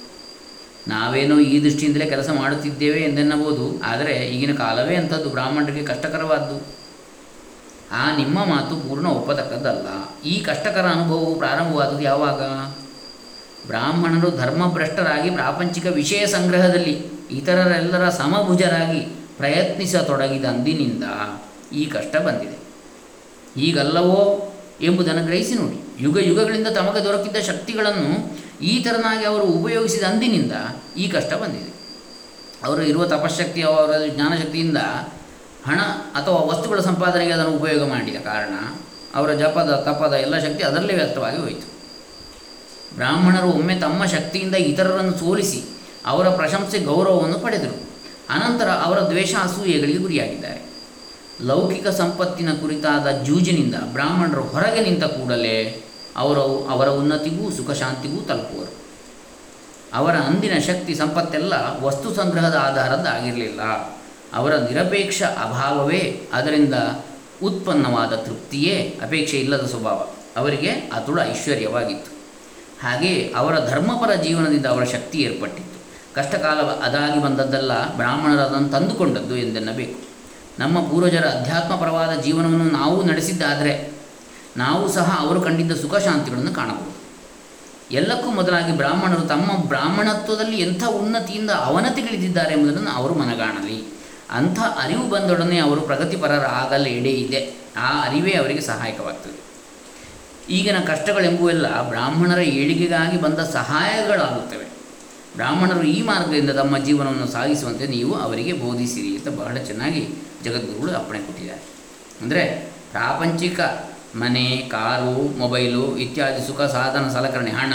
ನಾವೇನೋ ಈ ದೃಷ್ಟಿಯಿಂದಲೇ ಕೆಲಸ ಮಾಡುತ್ತಿದ್ದೇವೆ ಎಂದೆನ್ನಬಹುದು, ಆದರೆ ಈಗಿನ ಕಾಲವೇ ಅಂಥದ್ದು ಬ್ರಾಹ್ಮಣರಿಗೆ ಕಷ್ಟಕರವಾದ್ದು. ಆ ನಿಮ್ಮ ಮಾತು ಪೂರ್ಣ ಒಪ್ಪತಕ್ಕದ್ದಲ್ಲ. ಈ ಕಷ್ಟಕರ ಅನುಭವವು ಪ್ರಾರಂಭವಾದದ್ದು ಯಾವಾಗ? ಬ್ರಾಹ್ಮಣರು ಧರ್ಮಭ್ರಷ್ಟರಾಗಿ ಪ್ರಾಪಂಚಿಕ ವಿಷಯ ಸಂಗ್ರಹದಲ್ಲಿ ಇತರರೆಲ್ಲರ ಸಮಭುಜರಾಗಿ ಪ್ರಯತ್ನಿಸತೊಡಗಿದ ಅಂದಿನಿಂದ ಈ ಕಷ್ಟ ಬಂದಿದೆ. ಈಗಲ್ಲವೋ ಎಂಬುದನ್ನು ಗ್ರಹಿಸಿ ನೋಡಿ. ಯುಗ ಯುಗಗಳಿಂದ ತಮಗೆ ದೊರಕಿದ್ದ ಶಕ್ತಿಗಳನ್ನು ಈ ಅವರು ಉಪಯೋಗಿಸಿದ ಅಂದಿನಿಂದ ಈ ಕಷ್ಟ ಬಂದಿದೆ. ಅವರು ಇರುವ ತಪಶಕ್ತಿ ಅವರ ಜ್ಞಾನಶಕ್ತಿಯಿಂದ ಹಣ ಅಥವಾ ವಸ್ತುಗಳ ಸಂಪಾದನೆಗೆ ಅದನ್ನು ಉಪಯೋಗ ಮಾಡಿದ ಕಾರಣ ಅವರ ಜಪದ, ತಪದ ಎಲ್ಲ ಶಕ್ತಿ ಅದರಲ್ಲೇ ವ್ಯಕ್ತವಾಗಿ ಹೋಯಿತು. ಬ್ರಾಹ್ಮಣರು ಒಮ್ಮೆ ತಮ್ಮ ಶಕ್ತಿಯಿಂದ ಇತರರನ್ನು ಸೋಲಿಸಿ ಅವರ ಪ್ರಶಂಸೆ, ಗೌರವವನ್ನು ಪಡೆದರು. ಅನಂತರ ಅವರ ದ್ವೇಷ ಅಸೂಯೆಗಳಿಗೆ ಗುರಿಯಾಗಿದ್ದಾರೆ. ಲೌಕಿಕ ಸಂಪತ್ತಿನ ಕುರಿತಾದ ಜೂಜಿನಿಂದ ಬ್ರಾಹ್ಮಣರು ಹೊರಗೆ ನಿಂತ ಕೂಡಲೇ ಅವರು ಅವರ ಉನ್ನತಿಗೂ ಸುಖ ಶಾಂತಿಗೂ ತಲುಪುವರು. ಅವರ ಅಂದಿನ ಶಕ್ತಿ ಸಂಪತ್ತೆಲ್ಲ ವಸ್ತು ಸಂಗ್ರಹದ ಆಧಾರದ್ದಾಗಿರಲಿಲ್ಲ ಅವರ ನಿರಪೇಕ್ಷ ಅಭಾವವೇ ಅದರಿಂದ ಉತ್ಪನ್ನವಾದ ತೃಪ್ತಿಯೇ ಅಪೇಕ್ಷೆ ಇಲ್ಲದ ಸ್ವಭಾವ. ಅವರಿಗೆ ಅತುಳ ಐಶ್ವರ್ಯವಾಗಿತ್ತು. ಹಾಗೆಯೇ ಅವರ ಧರ್ಮಪರ ಜೀವನದಿಂದ ಅವರ ಶಕ್ತಿ ಏರ್ಪಟ್ಟಿತ್ತು. ಕಷ್ಟಕಾಲ ಅದಾಗಿ ಬಂದದ್ದೆಲ್ಲ ಬ್ರಾಹ್ಮಣರದನ್ನು ತಂದುಕೊಂಡದ್ದು ಎಂದೆನ್ನಬೇಕು. ನಮ್ಮ ಪೂರ್ವಜರ ಅಧ್ಯಾತ್ಮಪರವಾದ ಜೀವನವನ್ನು ನಾವು ನಡೆಸಿದ್ದಾದರೆ ನಾವು ಸಹ ಅವರು ಕಂಡಿದ್ದ ಸುಖ ಶಾಂತಿಗಳನ್ನು ಕಾಣಬಹುದು. ಎಲ್ಲಕ್ಕೂ ಮೊದಲಾಗಿ ಬ್ರಾಹ್ಮಣರು ತಮ್ಮ ಬ್ರಾಹ್ಮಣತ್ವದಲ್ಲಿ ಎಂಥ ಉನ್ನತಿಯಿಂದ ಅವನತಿಗಳಿದ್ದಾರೆ ಎಂಬುದನ್ನು ಅವರು ಮನಗಾಣಲಿ. ಅಂಥ ಅರಿವು ಬಂದೊಡನೆ ಅವರು ಪ್ರಗತಿಪರರಾಗಲು ಎಡೆ ಇದೆ. ಆ ಅರಿವೇ ಅವರಿಗೆ ಸಹಾಯಕವಾಗ್ತದೆ. ಈಗಿನ ಕಷ್ಟಗಳೆಂಬುವೆಲ್ಲ ಬ್ರಾಹ್ಮಣರ ಏಳಿಗೆಗಾಗಿ ಬಂದ ಸಹಾಯಗಳಾಗುತ್ತವೆ. ಬ್ರಾಹ್ಮಣರು ಈ ಮಾರ್ಗದಿಂದ ತಮ್ಮ ಜೀವನವನ್ನು ಸಾಗಿಸುವಂತೆ ನೀವು ಅವರಿಗೆ ಬೋಧಿಸಿರಿ ಅಂತ ಬಹಳ ಚೆನ್ನಾಗಿ ಜಗದ್ಗುರುಗಳು ಅಪ್ಪಣೆ ಕೊಟ್ಟಿದ್ದಾರೆ. ಅಂದರೆ ಪ್ರಾಪಂಚಿಕ ಮನೆ, ಕಾರು, ಮೊಬೈಲು ಇತ್ಯಾದಿ ಸುಖ, ಸಾಧನ, ಸಲಕರಣೆ, ಹಣ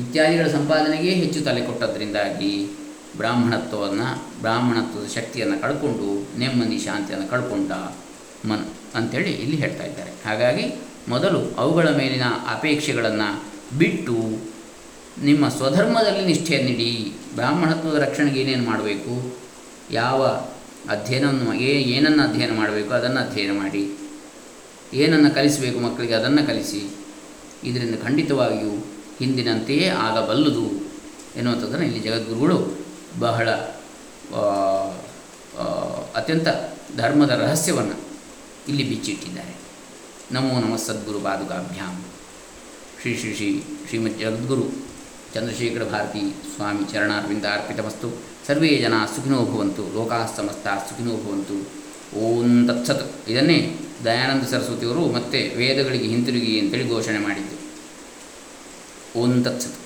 ಇತ್ಯಾದಿಗಳ ಸಂಪಾದನೆಗೆ ಹೆಚ್ಚು ತಲೆ ಕೊಟ್ಟದ್ರಿಂದಾಗಿ ಬ್ರಾಹ್ಮಣತ್ವವನ್ನು, ಬ್ರಾಹ್ಮಣತ್ವದ ಶಕ್ತಿಯನ್ನು ಕಳ್ಕೊಂಡು, ನೆಮ್ಮದಿ, ಶಾಂತಿಯನ್ನು ಕಳ್ಕೊಂಡ ಮನ್ ಅಂಥೇಳಿ ಇಲ್ಲಿ ಹೇಳ್ತಾ ಇದ್ದಾರೆ. ಹಾಗಾಗಿ ಮೊದಲು ಅವುಗಳ ಮೇಲಿನ ಅಪೇಕ್ಷೆಗಳನ್ನು ಬಿಟ್ಟು ನಿಮ್ಮ ಸ್ವಧರ್ಮದಲ್ಲಿ ನಿಷ್ಠೆಯನ್ನಿಡಿ ಬ್ರಾಹ್ಮಣತ್ವದ ರಕ್ಷಣೆಗೆ ಏನೇನು ಮಾಡಬೇಕು? ಯಾವ ಅಧ್ಯಯನವನ್ನು, ಏ ಏನನ್ನು ಅಧ್ಯಯನ ಮಾಡಬೇಕು? ಅದನ್ನು ಅಧ್ಯಯನ ಮಾಡಿ. ಏನನ್ನು ಕಲಿಸಬೇಕು ಮಕ್ಕಳಿಗೆ ಅದನ್ನು ಕಲಿಸಿ, ಇದರಿಂದ ಖಂಡಿತವಾಗಿಯೂ ಹಿಂದಿನಂತೆಯೇ ಆಗಬಲ್ಲದು ಎನ್ನುವಂಥದ್ದನ್ನು ಇಲ್ಲಿ ಜಗದ್ಗುರುಗಳು ಬಹಳ ಅತ್ಯಂತ ಧರ್ಮದ ರಹಸ್ಯವನ್ನು ಇಲ್ಲಿ ಬಿಚ್ಚಿಟ್ಟಿದ್ದಾರೆ. ನಮೋ ನಮಃ ಸದ್ಗುರು ಪಾದುಕಾಭ್ಯಾಂ. ಶ್ರೀ ಶ್ರೀ ಶ್ರೀ ಶ್ರೀಮದ್ ಜಗದ್ಗುರು ಚಂದ್ರಶೇಖರ ಭಾರತಿ ಸ್ವಾಮಿ ಚರಣಾರ್ವಿಂದ ಅರ್ಪಿತಮಸ್ತು ಸರ್ವೇ ಜನ ಸುಖಿನೋ ಭವಂತು ಲೋಕಾಃ ಸುಖಿನೋ ಭವಂತು. ಓಂ ತತ್ಸತ್. ಇದನ್ನೇ ದಯಾನಂದ ಸರಸ್ವತಿಯವರು ಮತ್ತೆ ವೇದಗಳಿಗೆ ಹಿಂತಿರುಗಿ ಅಂತೇಳಿ ಘೋಷಣೆ ಮಾಡಿದ್ದು. ಓಂ ತತ್ಸತ್.